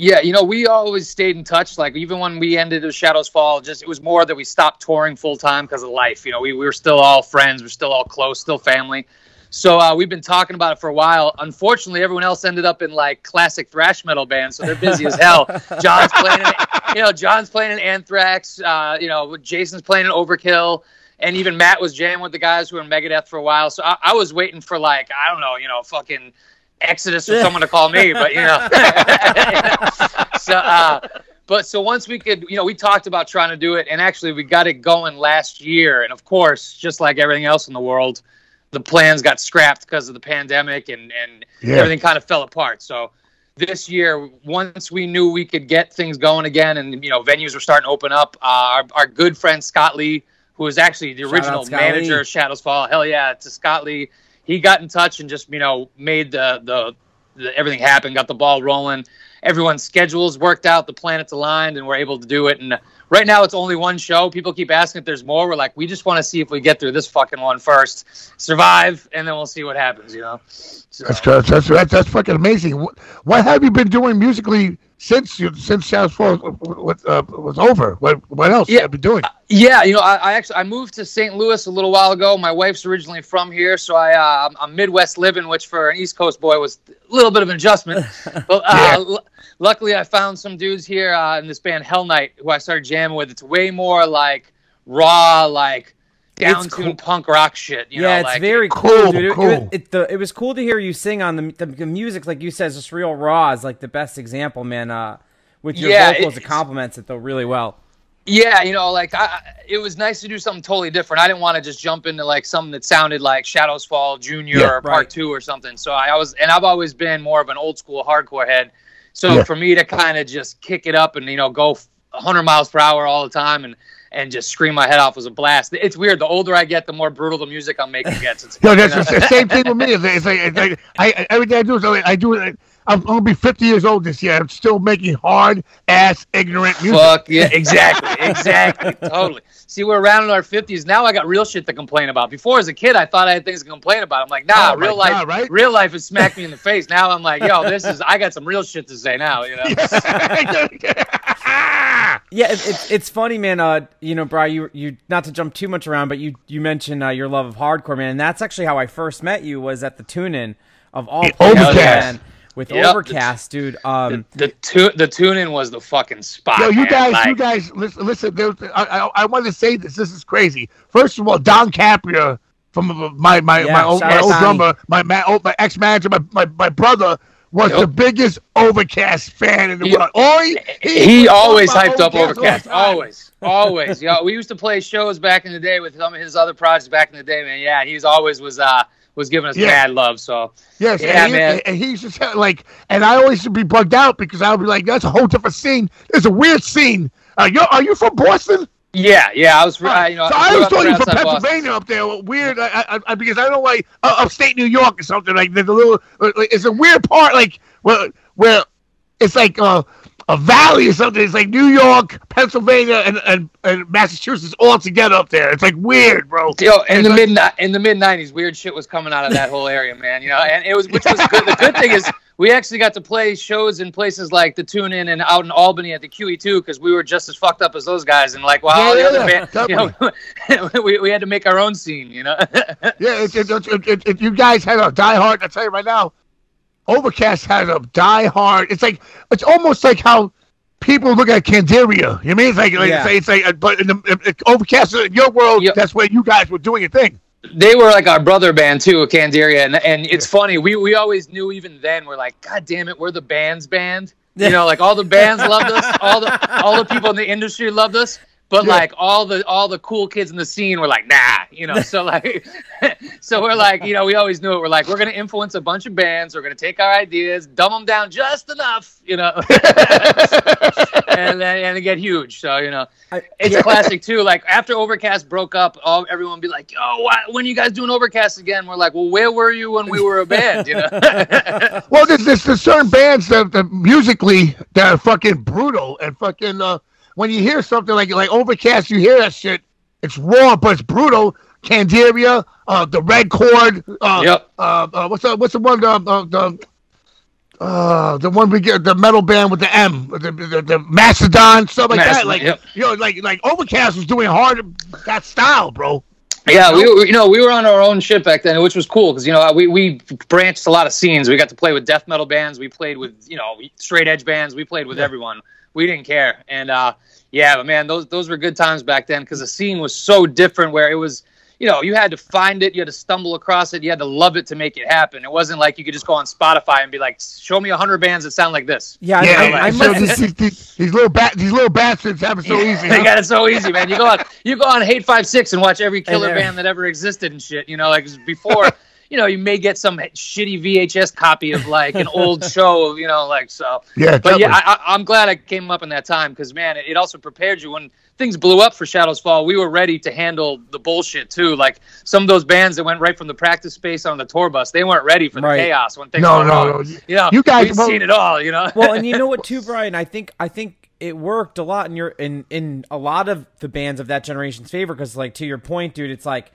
Yeah, you know, we always stayed in touch. Like even when we ended the Shadows Fall, just it was more that we stopped touring full time because of life. You know, we, we were still all friends, we're still all close, still family. So uh, we've been talking about it for a while. Unfortunately, everyone else ended up in like classic thrash metal bands, so they're busy as hell. [LAUGHS] John's playing, in, you know, John's playing in Anthrax. Uh, you know, Jason's playing in Overkill, and even Matt was jamming with the guys who were in Megadeth for a while. So I, I was waiting for like I don't know, you know, fucking Exodus or someone to call me, [LAUGHS] but you know. [LAUGHS] so, uh, but so once we could, you know, we talked about trying to do it, and actually we got it going last year. And of course, just like everything else in the world, the plans got scrapped because of the pandemic, and and Yeah. everything kind of fell apart. So this year, once we knew we could get things going again, and you know, venues were starting to open up, uh, our our good friend Scott Lee, who was actually the original manager Lee. of Shadows Fall, hell yeah, to Scott Lee. He got in touch and just you know made the the, the everything happen, got the ball rolling. Everyone's schedules worked out, the planets aligned, and we're able to do it. And right now, it's only one show. People keep asking if there's more. We're like, we just want to see if we get through this fucking one first, survive, and then we'll see what happens. You know. So- That's that's that's, that's, fucking amazing. What, what have you been doing musically since you since Fall was, uh, was over? What what else Yeah. have you been doing? Yeah, you know, I, I actually I moved to St. Louis a little while ago. My wife's originally from here, so I uh, I'm, I'm Midwest living, which for an East Coast boy was a little bit of an adjustment. [LAUGHS] but uh, Yeah. L- luckily, I found some dudes here uh, in this band Hell Night who I started jamming with. It's way more like raw, like It's down tuned cool. punk rock shit. You yeah, know, it's like, very cool, Cool, dude. It, cool. It, it, the, it was cool to hear you sing on the, the the music, like you said, is just real raw. Is like the best example, man. Uh, with your Yeah, vocals, it it's- complements it though really well. Yeah, you know, like I, I- it was nice to do something totally different. I didn't want to just jump into like something that sounded like Shadows Fall Junior Yeah, or Part right. Two or something. So I, I was, and I've always been more of an old school hardcore head. So Yeah. for me to kind of just kick it up and you know go 100 miles per hour all the time and and just scream my head off was a blast. It's weird. The older I get, the more brutal the music I'm making gets. It's [LAUGHS] Yo, that's the same thing with me. It's like, it's like, it's I, everything I do is I do it. I'm gonna be 50 years old this year. I'm still making hard ass ignorant music. Fuck yeah, [LAUGHS] exactly, exactly, [LAUGHS] totally. See, we're around in our 50s now. I got real shit to complain about. Before, as a kid, I thought I had things to complain about. I'm like, nah, Oh real life, God, right? real life has smacked me in the face. Now I'm like, yo, this is. I got some real shit to say now. You know. [LAUGHS] Yeah, it, it, it's funny, man. Uh, you know, Bri, you you not to jump too much around, but you you mentioned uh, your love of hardcore, man, and that's actually how I first met you was at the tune-in of all places, Overcast. man, with Yep. Overcast, dude. Um, The tu- the tune in was the fucking spot. Yo, you man. guys, Like, you guys, listen. listen there I, I, I want to say this. This is crazy. First of all, Don Capria from my my Yeah, my old, my old drummer, my my, old, my ex manager, my, my my brother was Yep. the biggest Overcast fan in the He- world. Oi, he was always talking hyped up Overcast. all the time. Always, always. Yeah, we used to play shows back in the day with some of his other projects back in the day, man. Yeah, he's always was uh was giving us Yeah. mad love. So Yes, Yeah, and, he- man. and he's just like, and I always should be bugged out because I would be like, that's a whole different scene. It's a weird scene. Uh, you are you from Boston? yeah, yeah, I was uh, you know. so I grew always up thought you were from Boston. Pennsylvania up there. Weird, I, I, I, because I know like uh, upstate New York or something like there's a little. uh, like, It's a weird part, like where where it's like uh, a valley or something. It's like New York, Pennsylvania, and, and, and Massachusetts all together up there. It's like weird, bro. Yo, in the like- mid in the mid '90s, weird shit was coming out of that whole area, man. You know, and it was which was good. The good thing is we actually got to play shows in places like the Tune Inn and out in Albany at the QE2 because we were just as fucked up as those guys. And like, wow, all the Yeah, other yeah, band, you know, [LAUGHS] we, we had to make our own scene. You know. Yeah, it, it, it, you guys had a die hard. I tell you right now, Overcast had a die hard. It's like it's almost like how people look at Candiria. You know I mean? It's like, like Yeah. it's, like, it's like, but in the it, it- Overcast in your world, Yep. that's where you guys were doing your thing. they were like our brother band too, Candiria, and and it's funny. We we always knew even then we're like, God damn it, we're the band's band. You know, like all the bands loved us, all the [LAUGHS] all the people in the industry loved us, but Yeah. like all the all the cool kids in the scene were like, nah, you know. So like, [LAUGHS] so we're like, you know, we always knew it. We're like, we're gonna influence a bunch of bands. We're gonna take our ideas, dumb them down just enough, you know, [LAUGHS] and then and they get huge. So you know, I- it's a classic too. Like after Overcast broke up, all everyone would be like, "Yo, why, when are you guys doing Overcast again?" We're like, "Well, where were you when we were a band?" You know. [LAUGHS] Well, there's, there's, there's certain bands that, that musically that are fucking brutal and fucking. Uh, when you hear something like like Overcast, you hear that shit. It's raw, but it's brutal. Candiria, uh, the Red Chord. Uh, Yep. Uh, uh, what's the what's the one? Uh, uh, the uh, the one we get the metal band with the M, the the, the Mastodon, stuff like that. Like yep. you know, like like Overcast was doing hard that style, bro. Yeah, we were, you know, we were on our own shit back then, which was cool because you know we we branched a lot of scenes. We got to play with death metal bands. We played with you know straight edge bands. We played with everyone. We didn't care, and uh, yeah, but man, those those were good times back then because the scene was so different. Where it was, you know, you had to find it, you had to stumble across it, you had to love it to make it happen. It wasn't like you could just go on Spotify and be like, "Show me a hundred bands that sound like this." yeah, Yeah, I, I, I so must, these, these, these, these little bat these little bastards have it so easy. They huh? got it so easy, man. You go on, you go on hate5six and watch every killer there- band that ever existed and shit. You know, like before, [LAUGHS] you know, you may get some shitty VHS copy of like an old [LAUGHS] show. You know, like so. Yeah, But yeah. I, I, I'm glad I came up in that time because man, it, it also prepared you when things blew up for Shadows Fall. We were ready to handle the bullshit too. Like some of those bands that went right from the practice space on the tour bus, they weren't ready for the Right. chaos when things No, went no, wrong. no. You know, You guys- we've well- seen it all. You know. well, and you know what [LAUGHS] too, Brian? I think I think it worked a lot in your in in a lot of the bands of that generation's favor because, like, to your point, dude, it's like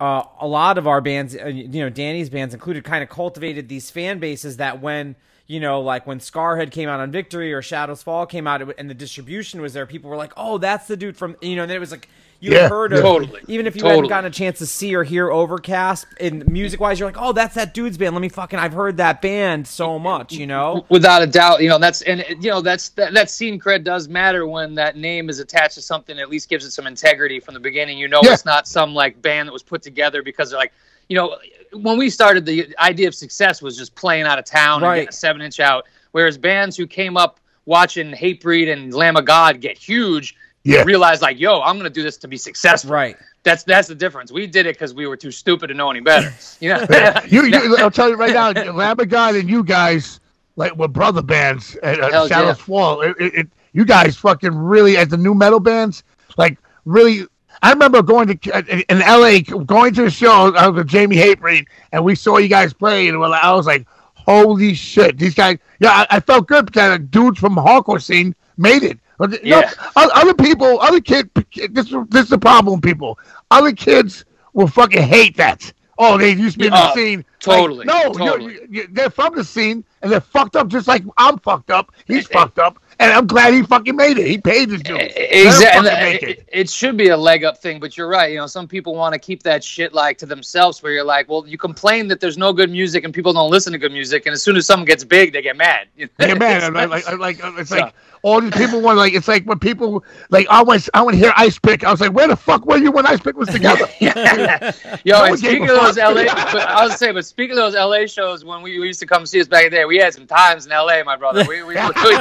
uh, a lot of our bands, uh, you know, Danny's bands included, kind of cultivated these fan bases that when you know, like when Scarhead came out on Victory or Shadows Fall came out, and the distribution was there, people were like, "Oh, that's the dude from," you know, and it was like you Yeah, heard yeah. of Totally. even if you hadn't gotten a chance to see or hear Overcast and music wise, you're like, "Oh, that's that dude's band." Let me fucking, I've heard that band so much, you know. without a doubt you know that's and you know that's that, that scene cred does matter when that name is attached to something that at least gives it some integrity from the beginning you know Yeah. it's not some like band that was put together because they're like you know when we started the idea of success was just playing out of town and Right. getting a seven inch out whereas bands who came up watching hatebreed and lamb of god get huge Yeah. realized like yo i'm gonna do this to be successful Right. that's that's the difference we did it because we were too stupid to know any better [LAUGHS] you know You, you, [LAUGHS] I'll tell you right now, Lamb of God and you guys, like, were brother bands at, at Hell Shadows yeah. Fall. It, it, it, you guys fucking really, as the new metal bands, like, really. I remember going to uh, in LA, going to a show. I was with Jamey Hatebreed, and we saw you guys play, and I was like, "Holy shit!" These guys. Yeah, I, I felt good because dudes from the hardcore scene made it. You Yeah. know, other people, other kids. This this is the problem. People, other kids will fucking hate that. Oh, they used to be in the scene. Like, totally, no, you're- totally. you- they're from the scene, and they're fucked up just like I'm fucked up. He's fucked up, and I'm glad he fucking made it. He paid his dues. Exactly. It, it. it should be a leg up thing, but you're right. You know, some people want to keep that shit like to themselves. Where you're like, well, you complain that there's no good music and people don't listen to good music, and as soon as someone gets big, they get mad. [LAUGHS] Yeah, man. Like, like, like, it's like all these people want. Like, it's like when people like I went, I went hear Ice Pick. I was like, where the fuck were you when Ice Pick was together? [LAUGHS] [LAUGHS] Yo, No and speaking of those. LA, but I was saying, but speaking of those LA shows, when we, we used to come see us back in the day, we had some times in LA, my brother. We, we, we, threw,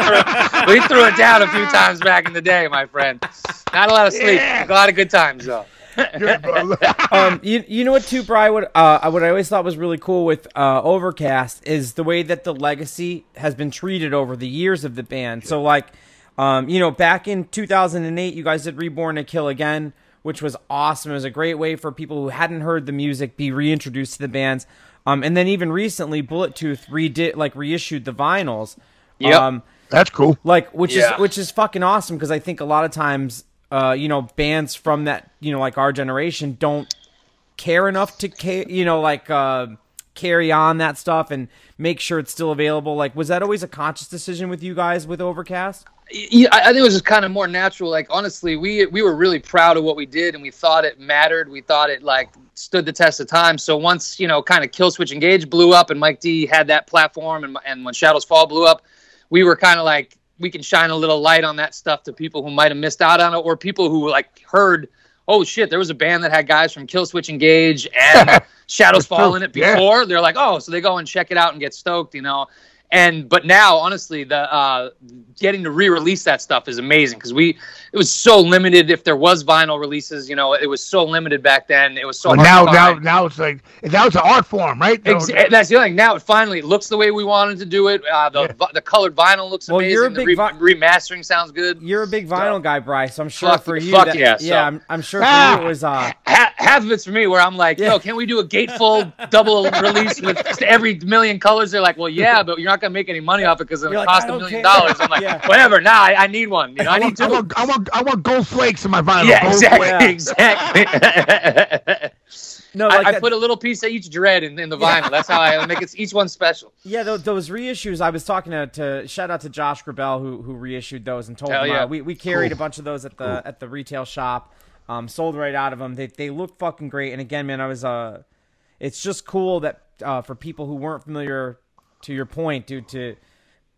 we threw it down a few times back in the day, my friend. Not a lot of sleep, Yeah. a lot of good times though. [LAUGHS] Um, you, you know what too, Bry? What uh, what I always thought was really cool with uh, Overcast is the way that the legacy has been treated over the years of the band. So like, um, you know, back in 2008, you guys did Reborn to Kill Again, which was awesome. It was a great way for people who hadn't heard the music be reintroduced to the bands. Um, and then even recently, Bullet Tooth redid like reissued the vinyls. Yep. Um, That's cool. like which Yeah. is which is fucking awesome because I think a lot of times uh you know bands from that you know like our generation don't care enough to ca- you know like uh carry on that stuff and make sure it's still available like was that always a conscious decision with you guys with Overcast Yeah, I I think it was just kind of more natural. Like honestly, we we were really proud of what we did, and we thought it mattered. We thought it like stood the test of time. So once you know, kind of Killswitch Engage blew up, and Mike D had that platform, and and when Shadows Fall blew up, we were kind of like we can shine a little light on that stuff to people who might have missed out on it, or people who like heard. Oh shit! There was a band that had guys from Killswitch Engage and [LAUGHS] Shadows Fall in it Yeah. before. They're like, oh, so they go and check it out and get stoked, you know and but now honestly the uh getting to re-release that stuff is amazing because we it was so limited if there was vinyl releases you know it was so limited back then it was so But hard now, to now, now it's like now it's an art form, right? Ex- that's the other thing. Now it finally looks the way we wanted to do it. Uh, the Yeah. vi- the colored vinyl looks Well, amazing. you're a the big re- vi- remastering sounds good. you're a big vinyl guy Bryce I'm sure Fuck- for you fuck that, yeah, so- I'm, I'm sure for Ah. you it was uh Ha- half of it's for me where I'm like, Yeah. yo, can we do a gatefold double [LAUGHS] release with every million colors? They're like, well, yeah, but you're not gonna make any money off it because it You're like, cost I a don't million care. dollars. I'm like, Yeah. whatever. Nah, I, I need one. You know, I I need want, two. I want, I want, I want gold flakes in my vinyl. Yeah, Gold exactly, flakes. exactly. [LAUGHS] no like I, I put a little piece of each dread in, in the vinyl. That's how I make it each one special. Yeah, those, those reissues. I was talking to, to shout out to Josh Grabelle who who reissued those and told Hell him yeah. uh, we we carried Cool. a bunch of those at the at the retail shop. Um, sold right out of them. They they look fucking great. And again, man, I was uh, it's just cool that uh, for people who weren't familiar, to your point, dude, to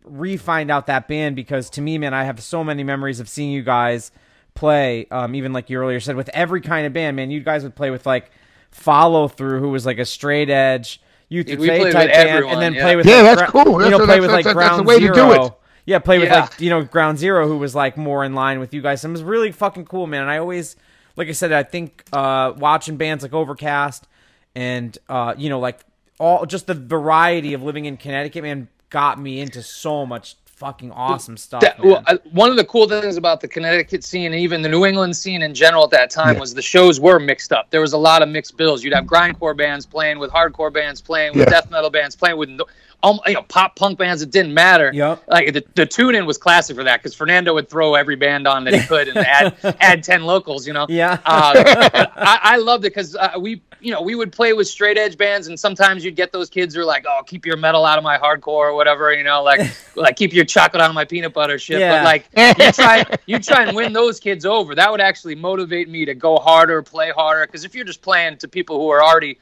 re-find out that band because to me, man, I have so many memories of seeing you guys play. Um, even like you earlier said, with every kind of band, man, you guys would play with like Follow Through, who was like a straight edge youth Dude, of we Fate played type with band, everyone, and then yeah. play with Yeah, like, that's gra- cool. You know, what- play with like that's- that's the Ground way to do Zero. it. Yeah, play with Yeah. like you know Ground Zero, who was like more in line with you guys. And it was really fucking cool, man. And I always, like I said, I think uh, watching bands like Overcast and uh, you know like all just the variety of living in Connecticut, man, got me into so much fucking awesome stuff. That- well, I, one of the cool things about the Connecticut scene and even the New England scene in general at that time was the shows were mixed up. There was a lot of mixed bills. You'd have grindcore bands playing with hardcore bands playing with Yeah. death metal bands playing with no- um, you know, pop punk bands. It didn't matter. Yep. Like the, the tune in was classic for that because Fernando would throw every band on that he could and add [LAUGHS] add ten locals. You know. Yeah. Uh, I, I loved it because uh, we you know we would play with straight edge bands and sometimes you'd get those kids who are like oh keep your metal out of my hardcore or whatever you know like [LAUGHS] like keep your chocolate out of my peanut butter shit. Yeah. But like you try you try and win those kids over. That would actually motivate me to go harder, play harder. Because if you're just playing to people who are already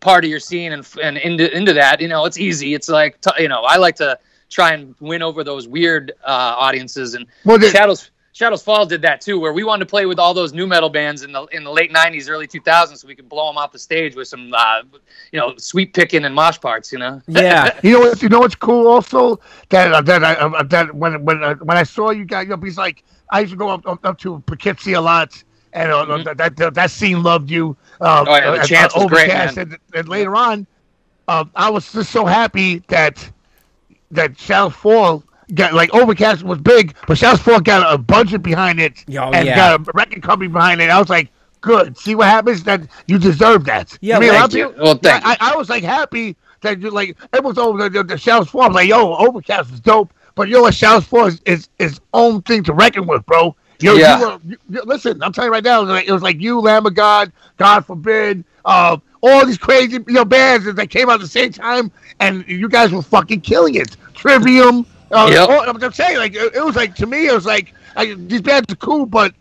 part of your scene and and into into that, you know, it's easy. It's like t- you know, I like to try and win over those weird uh, audiences and Well, the- Shadows. Shadows Fall did that too, where we wanted to play with all those new metal bands in the in the late '90s, early 2000s, so we could blow them off the stage with some, uh, you know, sweet picking and mosh parts. You know. yeah. [LAUGHS] You know what? You know what's cool also that uh, that I uh, that when when uh, when I saw you guys, you know, because like I used to go up up, up to Poughkeepsie a lot, and uh, that, that that scene loved you. Uh, Mm-hmm. Oh, yeah, the uh, Chance uh, was great, Overcast, man. And, and later on, uh, I was just so happy that that Shadow Fall got like Overcast was big, but Shouts Fall got a budget behind it Oh, and yeah. got a record company behind it. I was like, good. See what happens? That you deserve that. Yeah, I mean, thank you. Well, thank I, I was like happy that you like everyone's over the, the, the Shouts Fall. I'm like, yo, Overcast is dope, but yo, Shouts Fall is, is his own thing to reckon with, bro. Yo, Yeah. you were, you, you- listen, I'm telling you right now, it was like, it was like you, Lamb of God, God forbid, uh, all these crazy you know bands that came out at the same time, and you guys were fucking killing it. Trivium, uh, Yep. all- I'm saying, like it, it was like to me, it was like I, these bands are cool, but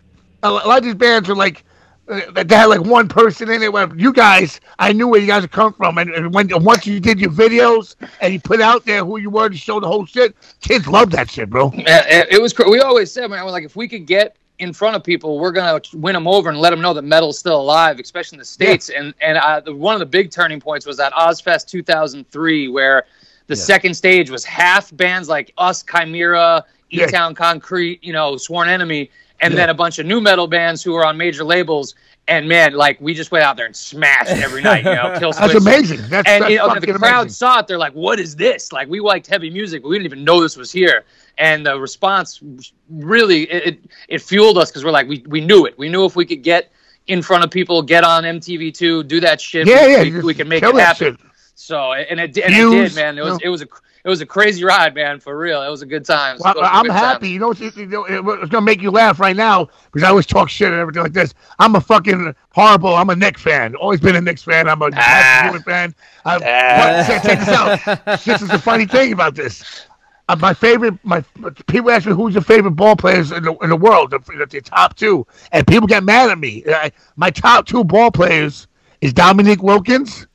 a lot of these bands are like they had like one person in it. Where you guys, I knew where you guys come from, and, and when once you did your videos and you put out there who you were to show the whole shit, kids love that shit, bro. Yeah, it, it was. We always said, man, we're like, if we could get in front of people, we're gonna win them over and let them know that metal's still alive, especially in the states. And and uh, the, one of the big turning points was at Ozzfest 2003, where the second stage was half bands like us, Chimaira, E Yeah. Town Concrete, you know, Sworn Enemy, and Yeah. then a bunch of new metal bands who were on major labels. And man, like we just went out there and smashed every night, you know, [LAUGHS] kill That's amazing. That's, and that's you know, the crowd amazing. saw it. They're like, "What is this?" Like we liked heavy music, but we didn't even know this was here. And the response really it it, it fueled us because we're like, we we knew it. We knew if we could get in front of people, get on MTV two, do that shit, Yeah, we, yeah, we, we can make it happen. So and it, and it did, man. It was no. it was a it was a crazy ride, man. For real, it was a good time. Well, It was a I'm good happy. time. You know, it's, you know, it's gonna make you laugh right now because I always talk shit and everything like this. I'm a fucking horrible. I'm a Knicks fan. Always been a Knicks fan. I'm a Ah. Patrick Ewing fan. I, but check, check this out. this is the funny thing about this. Uh, my favorite, my people ask me who's your favorite ball players in the in the world. The, the, the top two, and people get mad at me. Uh, my top two ball players is Dominique Wilkins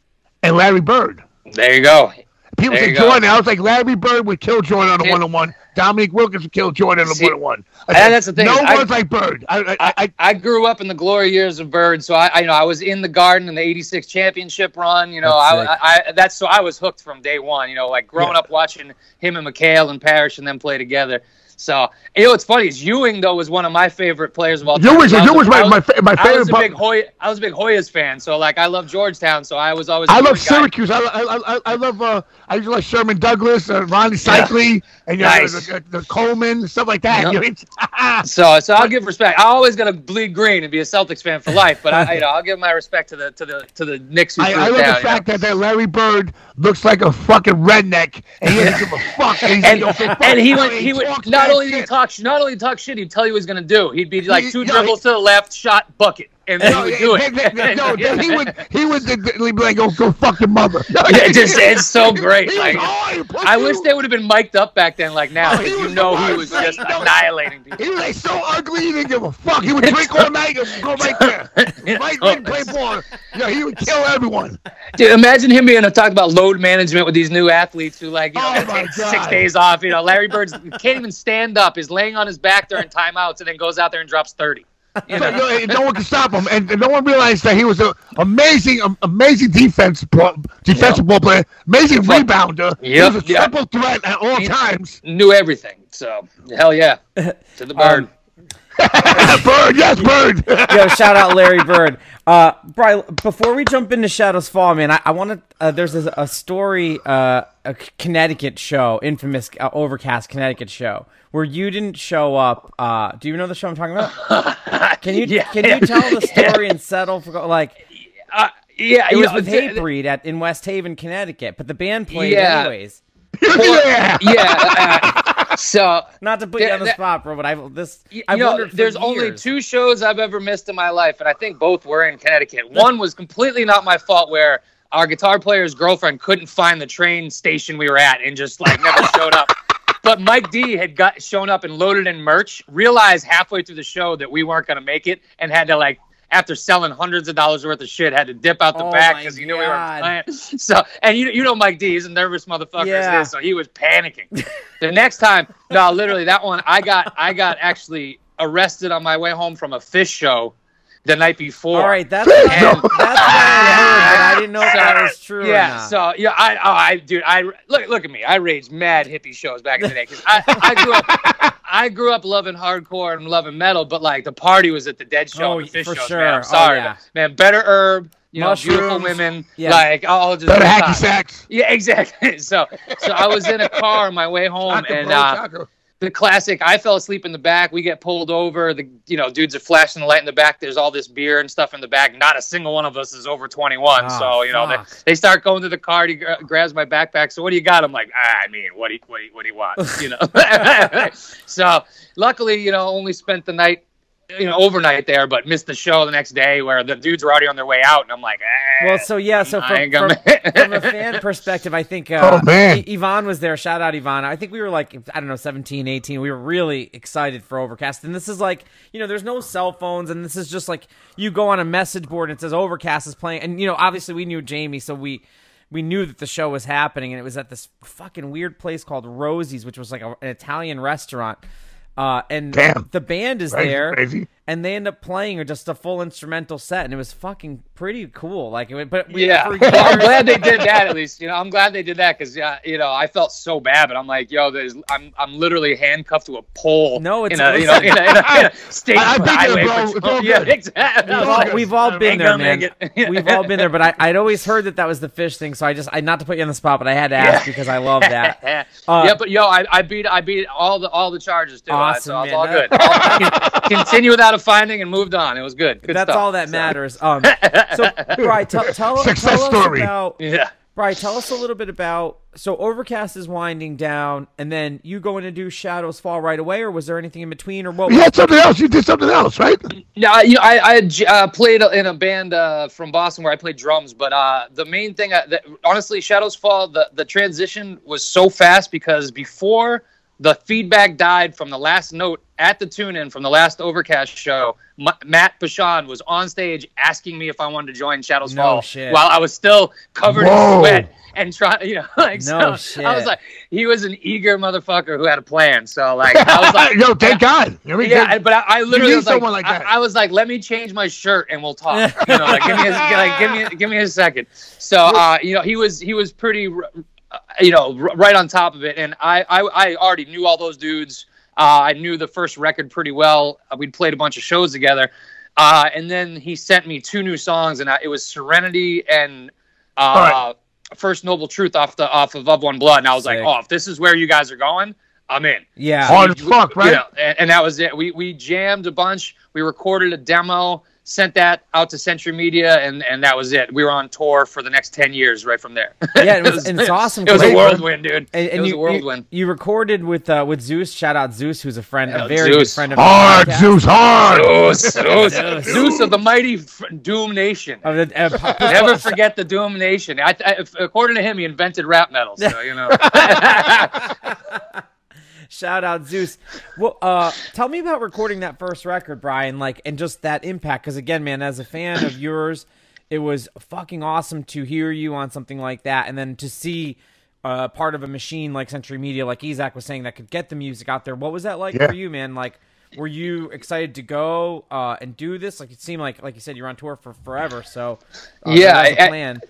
and Larry Bird. There you go. People There say you go. Jordan. I was like, Larry Bird would kill Jordan on a one on one. Dominique Wilkins would kill Jordan on a one on one. and that's the thing No I- one's like Bird. I, I, I, I, grew up in the glory years of Bird, so I, I you know I was in the Garden in the '86 championship run. You know, That's I, I, I that's so I was hooked from day one. You know, like growing Yeah. up watching him and McHale and Parish and them play together. So you know what's funny is Ewing though was one of my favorite players of all time. I a- my- I was- my my I favorite was a big Hoya. I was a big Hoyas fan, so like I love Georgetown, so I was always. I love Ewing. Syracuse. I, I, I, I love. Uh, I used to like Sherman Douglas, uh, Rony Seikaly, and you know, Nice. the, the, the Coleman, stuff like that. Yep. [LAUGHS] So, so I'll give respect. I always gonna bleed green and be a Celtics fan for life, but I, you know, I'll give my respect to the to the to the Knicks who I, I love down, the you know? fact that, that Larry Bird looks like a fucking redneck, and he doesn't give a fuck. And, and, fuck and he you," would he talks not only did he shit. talk not only talk shit he'd tell you what he's gonna do he'd be like He- two dribbles to the left shot bucket and then No, he would do it no, then he would he would be like, "Go go fuck your mother." [LAUGHS] Yeah, just- it's so great, He like, pussy. I wish they would have been mic'd up back then like now Oh, because you know he was just No, annihilating people He was like so ugly, he didn't give a fuck. He would drink all night and go right there. [LAUGHS] Right, play ball. Yeah, he would kill everyone. Dude, imagine him being uh, a talk about load management with these new athletes who like you know Oh, take six days off you know Larry Bird's can't even stand up is laying on his back during timeouts and then goes out there and drops 30 you So, know? no, no one could stop him, and, and no one realized that he was an amazing, amazing defense, ball- defensive ball player, amazing Fuck. rebounder. He was a yep. triple threat at all He- times. knew everything so hell yeah [LAUGHS] to the bird Um, [LAUGHS] Bird, yes, Bird. Yo, shout out Larry Bird. Uh, Brian, before we jump into Shadows Fall, man, I, I want to. Uh, there's a, a story, uh, a Connecticut show, infamous uh, Overcast Connecticut show, where you didn't show up. Uh, do you know the show I'm talking about? [LAUGHS] Can you Yeah. can you tell the story and settle for like [LAUGHS] uh, yeah it was know, with th- Hatebreed at in West Haven, Connecticut, but the band played Yeah. anyways. yeah. yeah. So Not to put you on the spot, bro, but I this you I know, there's only two shows I've ever missed in my life, and I think both were in Connecticut. One was completely not my fault, where our guitar player's girlfriend couldn't find the train station we were at and just like never [LAUGHS] showed up. But Mike D had got shown up and loaded in merch, realized halfway through the show that we weren't gonna make it, and had to like after selling hundreds of dollars worth of shit, had to dip out the Oh back because he knew we weren't playing. [LAUGHS] So, and you you know Mike D, he's a nervous motherfucker, Yeah. is, so he was panicking. [LAUGHS] the next time, no, literally that one, I got I got actually arrested on my way home from a Phish show the night before. All right, that's [LAUGHS] what I, that's what I heard, but I didn't know if that [LAUGHS] was true. or Yeah, not. so yeah, I, oh, I, dude, I look, look at me. I raged mad hippie shows back in the day because I, I grew up, [LAUGHS] I grew up loving hardcore and loving metal, but like the party was at the Dead Show, Oh, and the Phish for shows. sure. Man, Oh, I'm sorry, yeah. man. Better Herb, you know, beautiful women, Yeah. like all just Better hacky times. sacks. Yeah, exactly. So, so I was in a car on my way home, Taco, and bro, uh, taco. The classic. I fell asleep in the back. We get pulled over. The you know dudes are flashing the light in the back. There's all this beer and stuff in the back. Not a single one of us is over 21. Ah, so you know they, they start going to the car. He gra- grabs my backpack. So what do you got? I'm like, ah, I mean, what do you, what do you, what do you want? [LAUGHS] You know. [LAUGHS] so luckily, you know, only spent the night. You know, overnight there, but missed the show the next day where the dudes were already on their way out, and I'm like, eh, Well, so yeah, so from, from, from a [LAUGHS] fan perspective, I think uh, Oh, man. I- Yvonne was there. Shout out Yvonne. I think we were like I don't know 17, 18. We were really excited for Overcast, and this is like you know there's no cell phones, and this is just like you go on a message board and it says Overcast is playing, and you know obviously we knew Jamey, so we. We knew that the show was happening, and it was at this fucking weird place called Rosie's, which was like a, an Italian restaurant. Uh, and Damn. the band is there, crazy. And they end up playing just a full instrumental set, and it was fucking pretty cool. Like, it, but we, Yeah, for [LAUGHS] well, I'm glad they did that at [LAUGHS] least. You know, I'm glad they did that because yeah, you know, I felt so bad, but I'm like, yo, there's, I'm, I'm literally handcuffed to a pole. No, it's- in a, you know, in a, in a, in a state I- I've been there, highway bro. It's patrol. all Yeah, exactly. I We've all, we've all been there, man. [LAUGHS] we've all been there, but I, I'd always heard that that was the Phish thing, so I just, I not to put you on the spot, but I had to ask because I love that. Uh, yeah, but yo, I, I beat I beat all the all the charges too. Awesome, uh, so Awesome, it's man. all That- good. All- continue without a finding and moved on. It was good. Good That's stuff. all that So, matters. Um, [LAUGHS] so, Bri, tell, tell, Success tell us about Yeah. Bri, tell us a little bit about. So, Overcast is winding down, and then you going to do Shadows Fall right away, or was there anything in between, or what? You had something else. You did something else, right? Yeah, you know, I, I had uh, played in a band uh, from Boston where I played drums, but uh, the main thing, uh, that, honestly, Shadows Fall, the, the transition was so fast because before the feedback died from the last note at the tune in from the last Overcast show, M- Matt Bachand was on stage asking me if I wanted to join Shadows No Fall shit. while I was still covered Whoa. in sweat and trying, you know, [LAUGHS] like, No so I was like, he was an eager motherfucker who had a plan. So, like, I was like, [LAUGHS] Yo, thank God. You know, yeah, I- but I, I literally need was like, someone like that. I, I was like, let me change my shirt and we'll talk. You know, like give me a, like give me give me a second. So, uh, you know, he was he was pretty, uh, you know, r- right on top of it, and I I, I already knew all those dudes. Uh, I knew the first record pretty well. Uh, We'd played a bunch of shows together, uh, and then he sent me two new songs, and I, it was Serenity and. Uh, right. First Noble Truth off the off of Of One Blood, and I was Sick. like, "Oh, if this is where you guys are going, I'm in." yeah, Hard as fuck, right? You know, and, and that was it. We we jammed a bunch. We recorded a demo, sent that out to Century Media, and and that was it. We were on tour for the next ten years right from there. Yeah, it [LAUGHS] was- and it's awesome It was a 'cause- whirlwind, dude. And, and it was you, a whirlwind. You, you recorded with uh, with Zeus. Shout out Zeus, who's a friend, Yeah, a very good friend of the Hard, podcast. Zeus, hard. Zeus, Zeus, Zeus of the mighty F- Doom Nation. Of the, uh, [LAUGHS] Never forget the Doom Nation. I, I, according to him, he invented rap metal. So you know. [LAUGHS] Shout out Zeus. Well, uh, tell me about recording that first record, Brian. Like, and just that impact. Because again, man, as a fan of yours, it was fucking awesome to hear you on something like that, and then to see uh, part of a machine like Century Media, like Isaac was saying, that could get the music out there. What was that like Yeah. for you, man? Like, were you excited to go uh, and do this? Like, it seemed like, like you said, you're on tour for forever. So, uh, Yeah, that was the I- I- plan.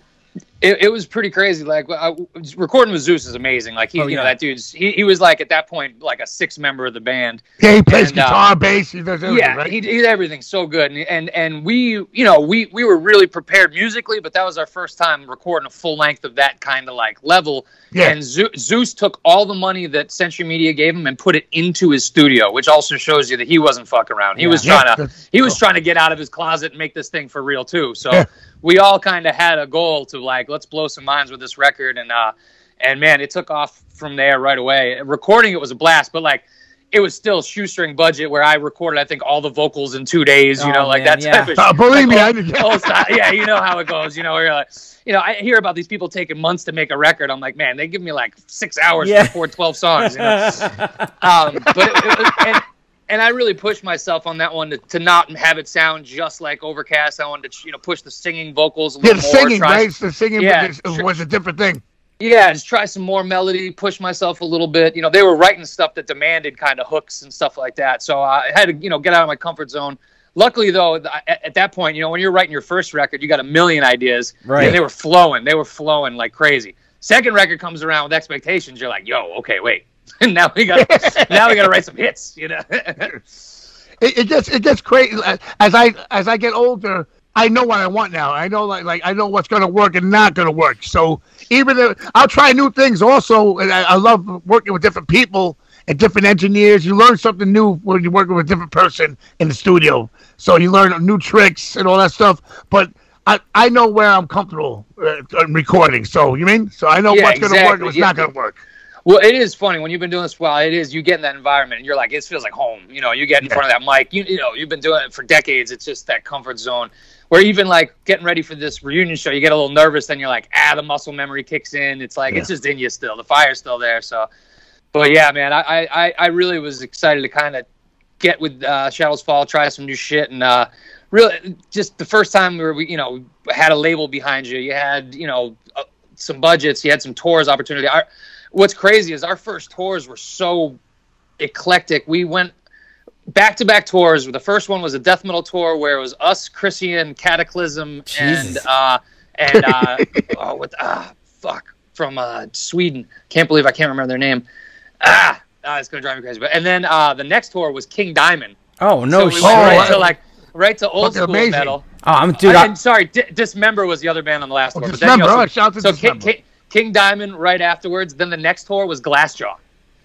It, it was pretty crazy. Like I, recording with Zeus is amazing. Like he, Oh, you know, that dude's he, he was like at that point like a six member of the band. Yeah, he plays And, uh, guitar, bass. He does everything, yeah, right? he, he did everything so good, and, and and we, you know, we we were really prepared musically, but that was our first time recording a full length of that kind of like level. Yeah. And Zeus, Zeus took all the money that Century Media gave him and put it into his studio, which also shows you that he wasn't fucking around. He Yeah. was Yeah, trying to he was trying to get out of his closet and make this thing for real too. So Yeah. we all kind of had a goal to like let's blow some minds with this record, and uh, and man, it took off from there right away. Recording it was a blast, but like. It was still shoestring budget where I recorded, I think, all the vocals in two days. You Oh, know, like man, that yeah. of Uh, shit. believe me, Like, I did. stop. yeah, you know how it goes. You know, where you're like, you know, I hear about these people taking months to make a record. I'm like, man, they give me like six hours Yeah. to record 12 songs. You know? [LAUGHS] um, but it, it was, and, and I really pushed myself on that one to, to not have it sound just like Overcast. I wanted to, you know, push the singing vocals a Yeah, little the more. singing, try- right? The singing Yeah, was, sure. was a different thing. yeah, just try some more melody, push myself a little bit. You know, they were writing stuff that demanded kind of hooks and stuff like that. So I had to, you know, get out of my comfort zone. Luckily, though, at, at that point, you know, when you're writing your first record, you got a million ideas. Right. And they were flowing. They were flowing like crazy. Second record comes around with expectations. You're like, yo, okay, wait. [LAUGHS] now we got [LAUGHS] now we got to write some hits. You know. [LAUGHS] It, it gets it gets crazy as I as I get older. I know what I want now. I know like like I know what's gonna work and not gonna work. So even if I'll try new things also. And I, I love working with different people and different engineers. You learn something new when you're working with a different person in the studio. So you learn new tricks and all that stuff. But I, I know where I'm comfortable uh, recording. So you mean? So I know Yeah, what's gonna work and what's Yeah. not gonna work. Well, it is funny when you've been doing this for a while. It is you get in that environment and you're like, it feels like home. You know, you get in front of that mic. You, you know, you've been doing it for decades. It's just that comfort zone. Where even like getting ready for this reunion show, you get a little nervous. Then you're like, ah, the muscle memory kicks in. It's like it's just in you still. The fire's still there. So, but yeah, man, I I, I really was excited to kind of get with uh, Shadows Fall, try some new shit, and uh, really just the first time where we you know had a label behind you. You had you know uh, some budgets. You had some tours opportunity. Our, what's crazy is our first tours were so eclectic. We went back to back tours. The first one was a death metal tour where it was us, Chrissy, and Cataclysm, and uh, and uh, [LAUGHS] oh, what ah fuck from uh, Sweden. Can't believe I can't remember their name. Ah, ah it's gonna drive me crazy. But and then uh, the next tour was King Diamond. Oh no so we shit. went right to like right to old school amazing. metal. oh, I'm dude. I, and sorry, D- Dismember was the other band on the last Oh, tour. but then you Dismember. also- Oh, shout out to so King, Dismember. King, King Diamond right afterwards. Then the next tour was Glassjaw.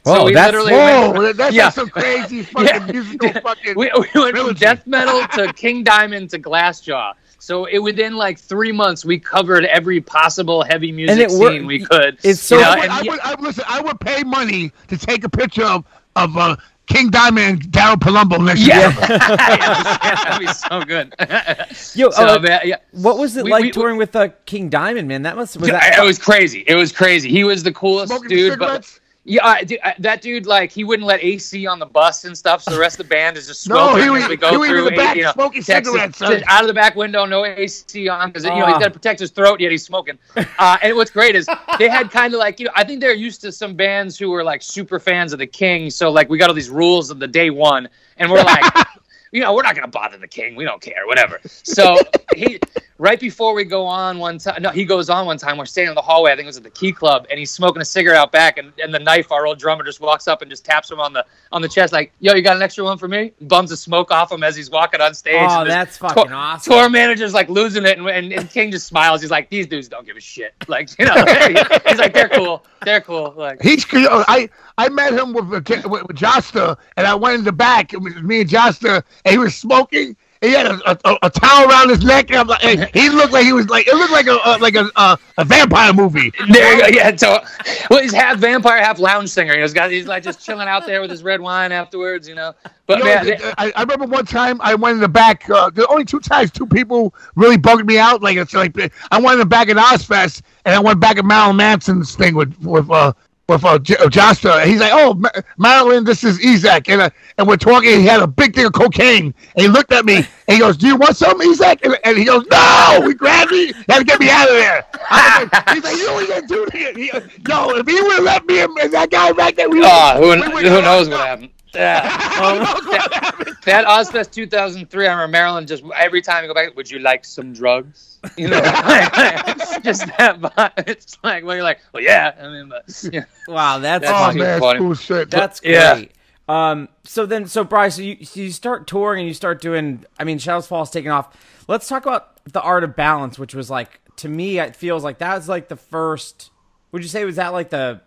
So we that's- literally Whoa, went, that's yeah. like some crazy [LAUGHS] fucking Yeah. musical [LAUGHS] fucking. we, we went from death metal [LAUGHS] to King Diamond to Glassjaw. So it within like three months, we covered every possible heavy music scene we could. it's so- you know, I would, and I would, I would, listen, I would pay money to take a picture of of uh, King Diamond and Daryl Palumbo next yeah, year. [LAUGHS] that'd be so good. [LAUGHS] Yo, so, uh, man, yeah. what was it we- like we- touring with uh, King Diamond, man? That must was Dude, that. it was crazy. It was crazy. He was the coolest Smoking dude. But cigarettes. Yeah, I, dude, I- that dude like he wouldn't let AC on the bus and stuff. So the rest of the band is just No, he was- as we go he through. the back you know, smoking Texas- cigarettes, just out of the back window, no AC on because you know Ah. he's got to protect his throat. Yet he's smoking. [LAUGHS] Uh, and what's great is they had kind of like you know I think they're used to some bands who were like super fans of the King. So like we got all these rules of the day one, and we're like. [LAUGHS] You know, we're not gonna bother the king. We don't care, whatever. So [LAUGHS] he, right before we go on one time, no, he goes on one time. We're standing in the hallway. I think it was at the Key Club, and he's smoking a cigarette out back. And, and the knife, our old drummer, just walks up and just taps him on the on the chest, like, "Yo, you got an extra one for me?" Bums the smoke off him as he's walking on stage. Oh, that's fucking awesome. Tour manager's like losing it, and, and, and King just smiles. He's like, "These dudes don't give a shit." Like, you know, [LAUGHS] he's like, "They're cool. They're cool." Like, He's I I met him with with, with Jasta, and I went in the back. It was me and Jasta, and he was smoking. He had a, a, a towel around his neck, and I'm like, hey, he looked like he was like it looked like a, a like a, a a vampire movie. There you go. Yeah. So, well, he's half vampire, half lounge singer. You know, He's got he's like just chilling out there with his red wine afterwards. You know. But You know, man, I, I remember one time I went in the back. Uh, the only two times two people really bugged me out. Like it's like I went in the back at Ozzfest and I went back at Marilyn Manson's thing with with uh with uh, J- uh, Jasta. He's like, "Oh, Ma- Marilyn, this is Ezec," and uh, and we're talking. He had a big thing of cocaine, and he looked at me and he goes, "Do you want some, Ezec?" And, and he goes, "No!" He grabbed me, had to get me out of there. Like, he's like, "You ain't gonna do that." He, yo, if he would have let me and that guy back there, we oh, who, we would- who knows what happened? Yeah. [LAUGHS] Who knows? That Ozzfest 2003, I remember Marilyn just every time you go back, would you like some drugs? You know, [LAUGHS] [LAUGHS] just that. vibe. It's like well, you're like, well, yeah. I mean, but yeah. Wow, that's That's Oh fucking man, funny. cool shit. That's great. Yeah. Um. So then, so Bryce, so you so you start touring and you start doing. I mean, Shadows Fall's taking off. Let's talk about the art of balance, which was like to me, it feels like that was like the first. Would you say was that like the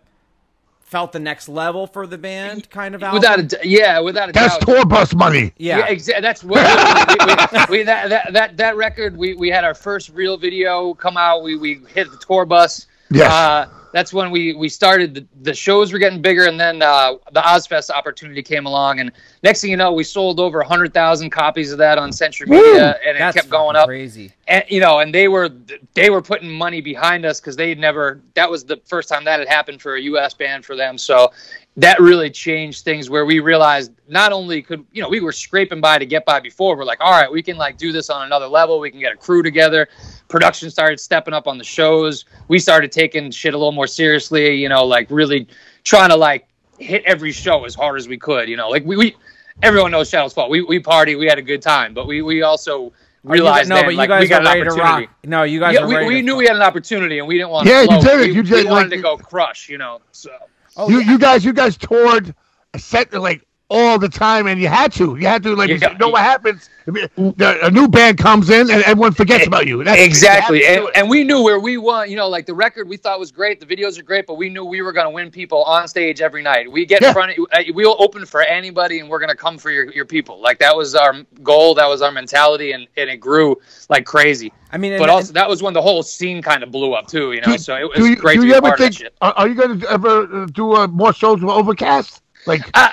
felt the next level for the band kind of album? Without a, d- yeah, without a That's doubt. tour bus money. yeah. Yeah, exactly. That's what we, we, we, that, that that that record. We, we had our first real video come out. We we hit the tour bus. Yes. Uh, that's when we we started. The, the shows were getting bigger, and then uh, the Ozzfest opportunity came along. And next thing you know, we sold over hundred thousand copies of that on Century Media, and it That's kept going up Crazy. and you know, and they were they were putting money behind us because they'd never. That was the first time that had happened for a U.S. band for them. So that really changed things. Where we realized not only could you know we were scraping by to get by before, we're like, all right, we can like do this on another level. We can get a crew together. Production started stepping up on the shows. We started taking shit a little more seriously. You know, like really trying to like hit every show as hard as we could. You know, like we. we Everyone knows Shadows Fall. We we party, we had a good time, but we we also you guys- realized no, then, but you like, guys we got an ready to opportunity. rock. No, you guys Yeah, we, we knew we had an opportunity, and we didn't want. Yeah, to you did it. We, You we did, wanted to go crush, you know. So Oh, you yeah. you guys you guys toured a set like all the time, and you had to. You had to like Yeah. you know what happens. If you- the- A new band comes in, and everyone forgets about you. That's, exactly you and, and we knew where we won you know like the record we thought was great the videos are great but we knew we were going to win people on stage every night we get Yeah. in front of uh, we'll open for anybody and we're going to come for your, your people like that was our goal that was our mentality and, and it grew like crazy I mean, but and- also that was when the whole scene kind of blew up too you know Do- so it was do you, great do to you be ever part of that think? shit Are, are you going to ever uh, do uh, more shows with Overcast? Like, Uh,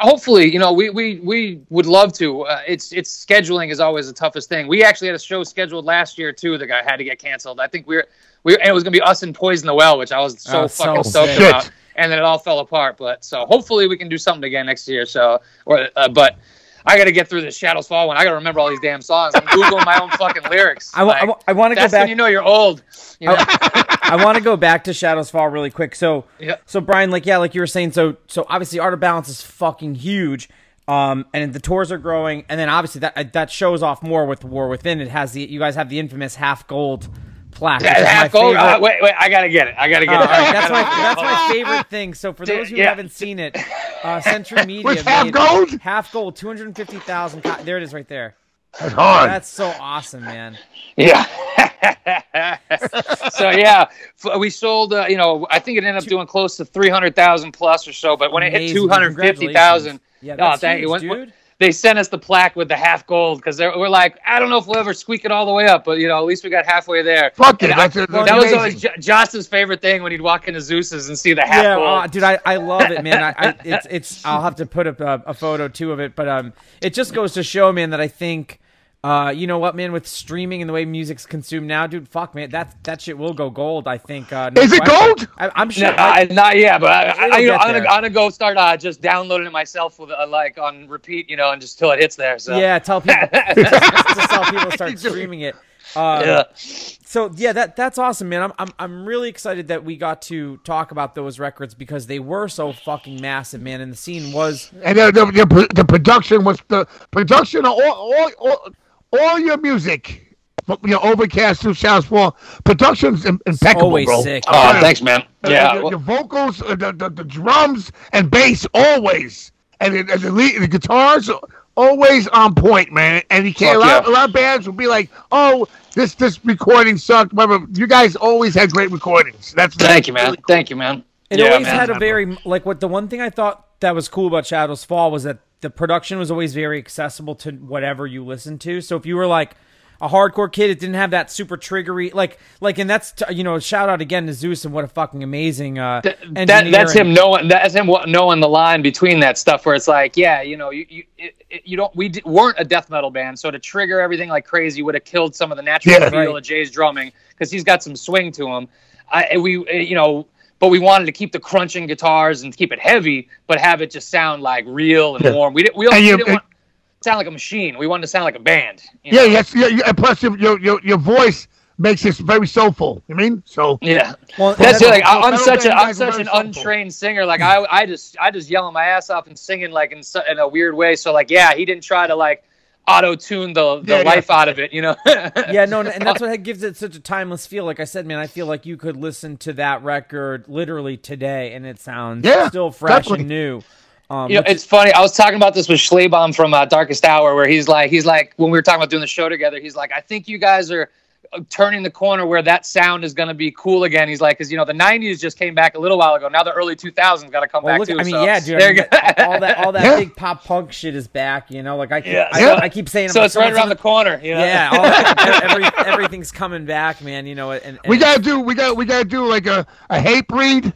hopefully, you know, we, we, we would love to. Uh, it's it's scheduling is always the toughest thing. We actually had a show scheduled last year too that got had to get canceled. I think we were we and it was gonna be us and Poison the Well, which I was so Oh, so fucking stoked sick. about. And then it all fell apart. But so hopefully we can do something again next year. So or uh, but. I got to get through this Shadows Fall one. I got to remember all these damn songs. I'm googling my own fucking [LAUGHS] lyrics. I wa- I I wanna go back. That's when you know you're old. You know? I want to go back to Shadows Fall really quick. So, Yeah. so Brian, like, yeah, like you were saying, so, so obviously, Art of Balance is fucking huge, um, and the tours are growing, and then obviously that that shows off more with War Within. It has the you guys have the infamous half gold plaque. Half gold. Uh, wait, wait. I gotta get it. I gotta get Oh, it. right, that's my [LAUGHS] that's my favorite thing. So for those who Yeah. haven't seen it, uh, Century [LAUGHS] Media With half made gold? half gold, two hundred fifty thousand. Co- there it is, right there. that's hard. That's so awesome, man. Yeah. [LAUGHS] so yeah, f- we sold. Uh, you know, I think it ended up doing close to three hundred thousand plus or so. But when it hit two hundred fifty thousand, Congratulations. Yeah, oh, that's thank you. huge, When- when- dude. They sent us the plaque with the half gold because we're like, I don't know if we'll ever squeak it all the way up, but you know, at least we got halfway there. Fuck it. I- That's, that's that was always J- Josh's favorite thing when he'd walk into Zeuss's and see the half yeah, gold. uh, dude, I, I love it, man. I, I it's it's I'll have to put up a, a photo too of it, but um, it just goes to show, man, that I think. Uh, you know what, man? With streaming and the way music's consumed now, dude, fuck, man, that that shit will go gold. I think. Uh, no Is it question. gold? I, I'm No, sure. I, not yet, but I, I, you know, I'm, gonna. I'm gonna go start uh, just downloading it myself with uh, like on repeat, you know, and just till it hits there. So yeah, tell people just, [LAUGHS] [LAUGHS] just tell people to start streaming it. Um, yeah. So yeah, that that's awesome, man. I'm, I'm I'm really excited that we got to talk about those records because they were so fucking massive, man. And the scene was and the, the, the, the production was the production of all, all, all, all your music. You know, Overcast through Shadows Fall. Production's im- impeccable, always bro. sick. Oh, Uh, thanks, man. uh, Yeah. your, your vocals, uh, the, the, the drums and bass always, and, the- and the, lead, the guitars always on point, man. And you can't. A lot, yeah. a lot of bands will be like, "Oh, this this recording sucked." Whatever. You guys always had great recordings. That's Thank you, man. really cool. Thank you, man. It yeah, always man. had a very like what the one thing I thought that was cool about Shadows Fall was that the production was always very accessible to whatever you listened to. So if you were like a hardcore kid, it didn't have that super triggery like like and that's t- you know shout out again to Zeuss and what a fucking amazing uh that, that's him knowing that's him knowing the line between that stuff where it's like yeah you know you you, it, it- you don't we d- weren't a death metal band so to trigger everything like crazy would have killed some of the natural Yeah. feel Right. of Jay's drumming because he's got some swing to him I we uh, you know but we wanted to keep the crunching guitars and keep it heavy but have it just sound like real and Yeah. warm we didn't we, also, And we you- didn't uh, want to sound like a machine we wanted to sound like a band you Yeah, yes, yeah, yeah. Plus, your, your your your voice makes it very soulful. You mean so? Yeah, Well, that's that's- it. Like I- I'm such a band I'm such an soulful. untrained singer. Like I I just I just yelling my ass off and singing like in su- in a weird way. So like yeah, he didn't try to like auto tune the the Yeah, yeah. life out of it. You know. [LAUGHS] yeah, no, [LAUGHS] and that's what gives it such a timeless feel. Like I said, man, I feel like you could listen to that record literally today, and it sounds Yeah, still fresh definitely. and new. Um, You know, which- it's funny. I was talking about this with Schleibaum from uh, Darkest Hour, where he's like, he's like, when we were talking about doing the show together, he's like, I think you guys are Uh, turning the corner where that sound is going to be cool again. He's like, because you know the '90s just came back a little while ago. Now the early 2000s got to come well, back look, too. I mean, so yeah, dude. I mean, [LAUGHS] all that, all that Yeah. big pop punk shit is back. You know, like I, keep, Yeah. I, Yeah. I keep saying, so I'm it's like, right around the corner. You know? Yeah, all, [LAUGHS] every, everything's coming back, man. You know, and, and We gotta do. We got. We gotta do like a a Hatebreed,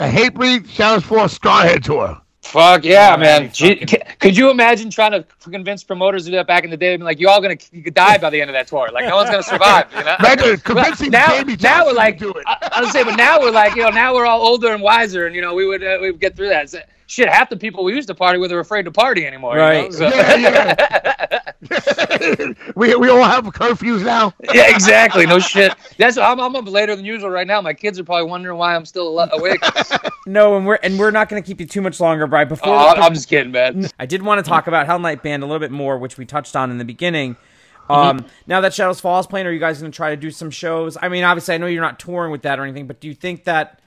a Hatebreed. Shadows Fall Skarhead tour. Fuck yeah, Oh, man! Gee, fucking- could you imagine trying to convince promoters to do that back in the day? And be like, you all gonna you could die by the end of that tour. Like, no one's gonna survive. You know? Imagine [LAUGHS] convincing now, Jamey now we're like, to do it. I, I was saying, but now we're like, you know, now we're all older and wiser, and you know, we would uh, we would get through that. So, shit, half the people we used to party with are afraid to party anymore. you know? Right. So- Yeah, yeah. [LAUGHS] we we all have curfews now. yeah, exactly. No shit. That's I'm, I'm up later than usual right now. My kids are probably wondering why I'm still awake. [LAUGHS] no, and we're and we're not going to keep you too much longer, Brian. Before oh, I'm just kidding, man. I did want to talk about Hell Night Band a little bit more, which we touched on in the beginning. Um, Now that Shadows Falls playing, are you guys going to try to do some shows? I mean, obviously, I know you're not touring with that or anything, but do you think that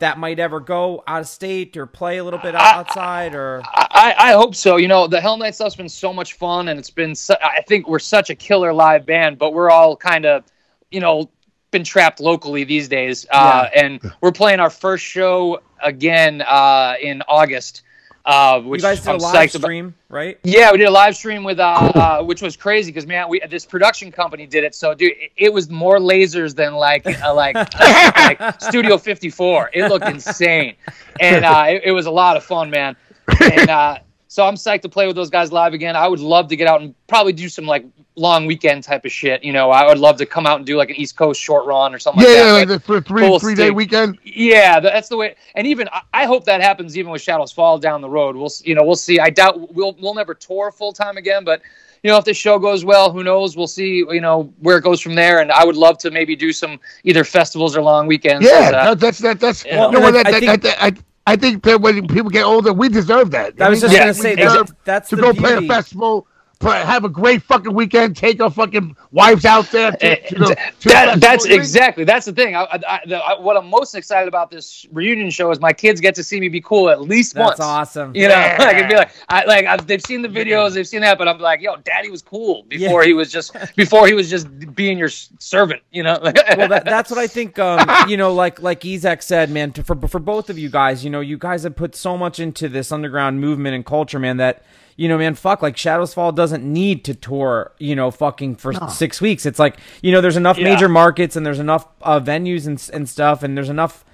that might ever go out of state or play a little bit outside or I, I hope so. You know, the Hell Night stuff's been so much fun, and it's been. Su- I think we're such a killer live band, but we're all kind of, you know, been trapped locally these days. Uh, and we're playing our first show again uh, in August. Uh, which you guys did I'm a live psyched about. stream, right? Yeah, we did a live stream with, uh, uh which was crazy because man, we this production company did it. So, dude, it, it was more lasers than like uh, like [LAUGHS] like Studio 54. It looked insane, and uh, it, it was a lot of fun, man. And uh, so I'm psyched to play with those guys live again. I would love to get out and probably do some like long weekend type of shit. You know, I would love to come out and do like an East Coast short run or something Yeah, like yeah, like the for three full three day weekend. yeah, that's the way. And even I- I hope that happens even with Shadows Fall down the road. We'll s- you know we'll see. I doubt we'll we'll never tour full time again, but you know if this show goes well, who knows? We'll see. You know where it goes from there. And I would love to maybe do some either festivals or long weekends. Yeah, uh, no, that's that. That's Well, you know what? I That, think- that, that, I, I think that when people get older, we deserve that. I was just Yeah, gonna say we that, that's to the go play a festival, play, have a great fucking weekend, take our fucking wives out there. To, to the, to that, that's exactly that's the thing. I, I, I, the, I, what I'm most excited about this reunion show is my kids get to see me be cool at least That's once. That's awesome. You know, [LAUGHS] Yeah. like it'd be like, I like I've, they've seen the videos, they've seen that, but I'm like, yo, Daddy was cool before he was just before he was just being your servant. You know, [LAUGHS] well, that, that's what I think. Um, [LAUGHS] you know, like like Ezec said, man. To, for for both of you guys, you know, you guys have put so much into this underground movement and culture, man. That you know, man, fuck. Like Shadows Fall doesn't need to tour. You know, fucking for six weeks. It's like you know, there's enough Yeah. major markets and there's enough uh, venues and and stuff, and there's enough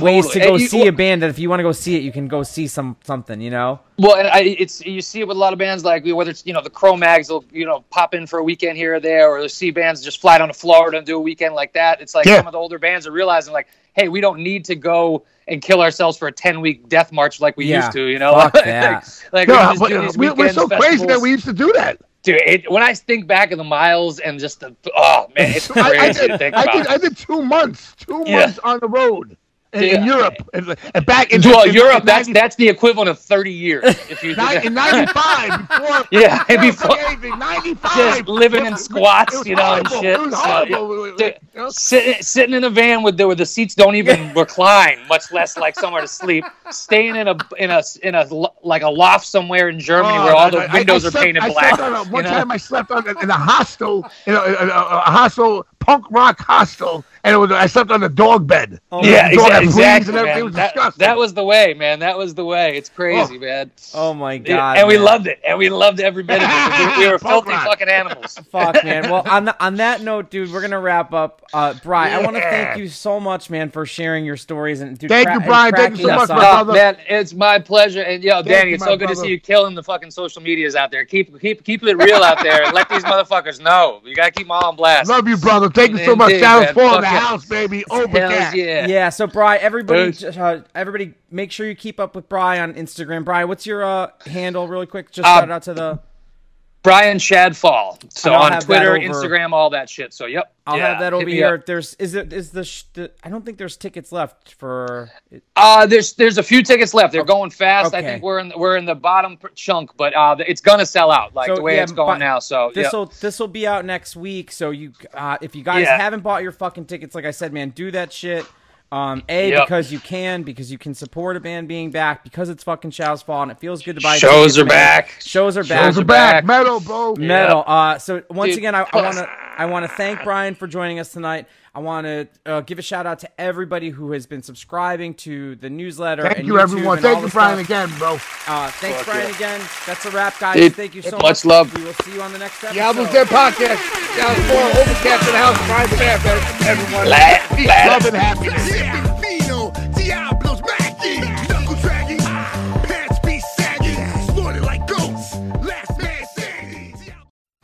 ways to go you- see a band that if you want to go see it, you can go see some something. You know. Well, and I, it's you see it with a lot of bands like whether it's you know the Cro-Mags will you know pop in for a weekend here or there, or you see bands just fly down to Florida and do a weekend like that. It's like Yeah. some of the older bands are realizing like, hey, we don't need to go and kill ourselves for a ten week death march like we Yeah. used to. You know, Fuck [LAUGHS] like, that. like, No, we can just but do these we, we're weekends, so crazy that we used to do that. Dude, it, when I think back of the miles and just the oh man, it's [LAUGHS] I, I crazy to did, think I did. I did two months, two Yeah. months on the road in, in Europe, and, and back in well, in- Europe, in that's 90 that's the equivalent of thirty years. If you [LAUGHS] in '95, before [LAUGHS] Yeah, before before- '95, just living in squats, you know, and shit. So, horrible. yeah. You know? sitting sitting in a van with the where the seats don't even recline, much less like somewhere to sleep. Staying in a in a in a like a loft somewhere in Germany Oh, where all I- the I- windows I are slept- painted black. on one you know? time I slept on in a hostel, in a, a, a hostel, punk rock hostel, and it was I slept on the dog bed. yeah, The dog exactly. exactly and everything. It was That, disgusting. that was the way, man. That was the way. It's crazy, man. Oh my Yeah, god. and we loved it, and we loved every bit of it. We, we were [LAUGHS] filthy rock. fucking animals. [LAUGHS] Fuck, man. Well, on, [LAUGHS] the, on that note, dude, we're gonna wrap up. Uh, Brian, I want to thank you so much, man, for sharing your stories and dude, Thank cra- you, Brian. Thank you so much, us my brother. man, it's my pleasure. And yo, Danny, you, it's so good to see you killing the fucking social medias out there. Keep keep keep it real out there and let these motherfuckers know. You gotta keep them all on blast. Love you, brother. Thank you so much. Indeed, Shadows man. fall in Fuck the house, baby. [LAUGHS] Open Hells yeah. Yeah. So, Bry, everybody, uh, everybody, make sure you keep up with Bry on Instagram. Bry, what's your uh, handle, really quick? Just Uh, shout out to the. Brian Shadfall. So on Twitter, Instagram, all that shit. So yep. I'll Yeah, have that hit over here. up. There's is it is the, sh- the I don't think there's tickets left for. Uh, there's there's a few tickets left. They're going fast. I think we're in we're in the bottom chunk, but uh, it's gonna sell out like So, the way yeah, it's going now. So This yeah. will this will be out next week. So you, uh, if you guys Yeah. haven't bought your fucking tickets, like I said, man, do that shit. Um, a Yep. because you can because you can support a band being back because it's fucking Shadows Fall and it feels good to buy. Shows are man. back. Shows are back. Shows are back. back. Metal, bro. Metal. Uh, so once Dude, again, I plus- want to I want to thank Brian for joining us tonight. I want to uh, give a shout out to everybody who has been subscribing to the newsletter. Thank and you, YouTube everyone. and all Thank you, the Brian, stuff. again, bro. Uh, thanks, Fuck Brian, yeah. again. That's a wrap, guys. Dude, thank you so much much. love. We will see you on the next episode. The Albums Dead podcast. Shadows fall. Overcast in the house. Brian Staff, everyone. Laugh, laugh. love, and happiness. Fino,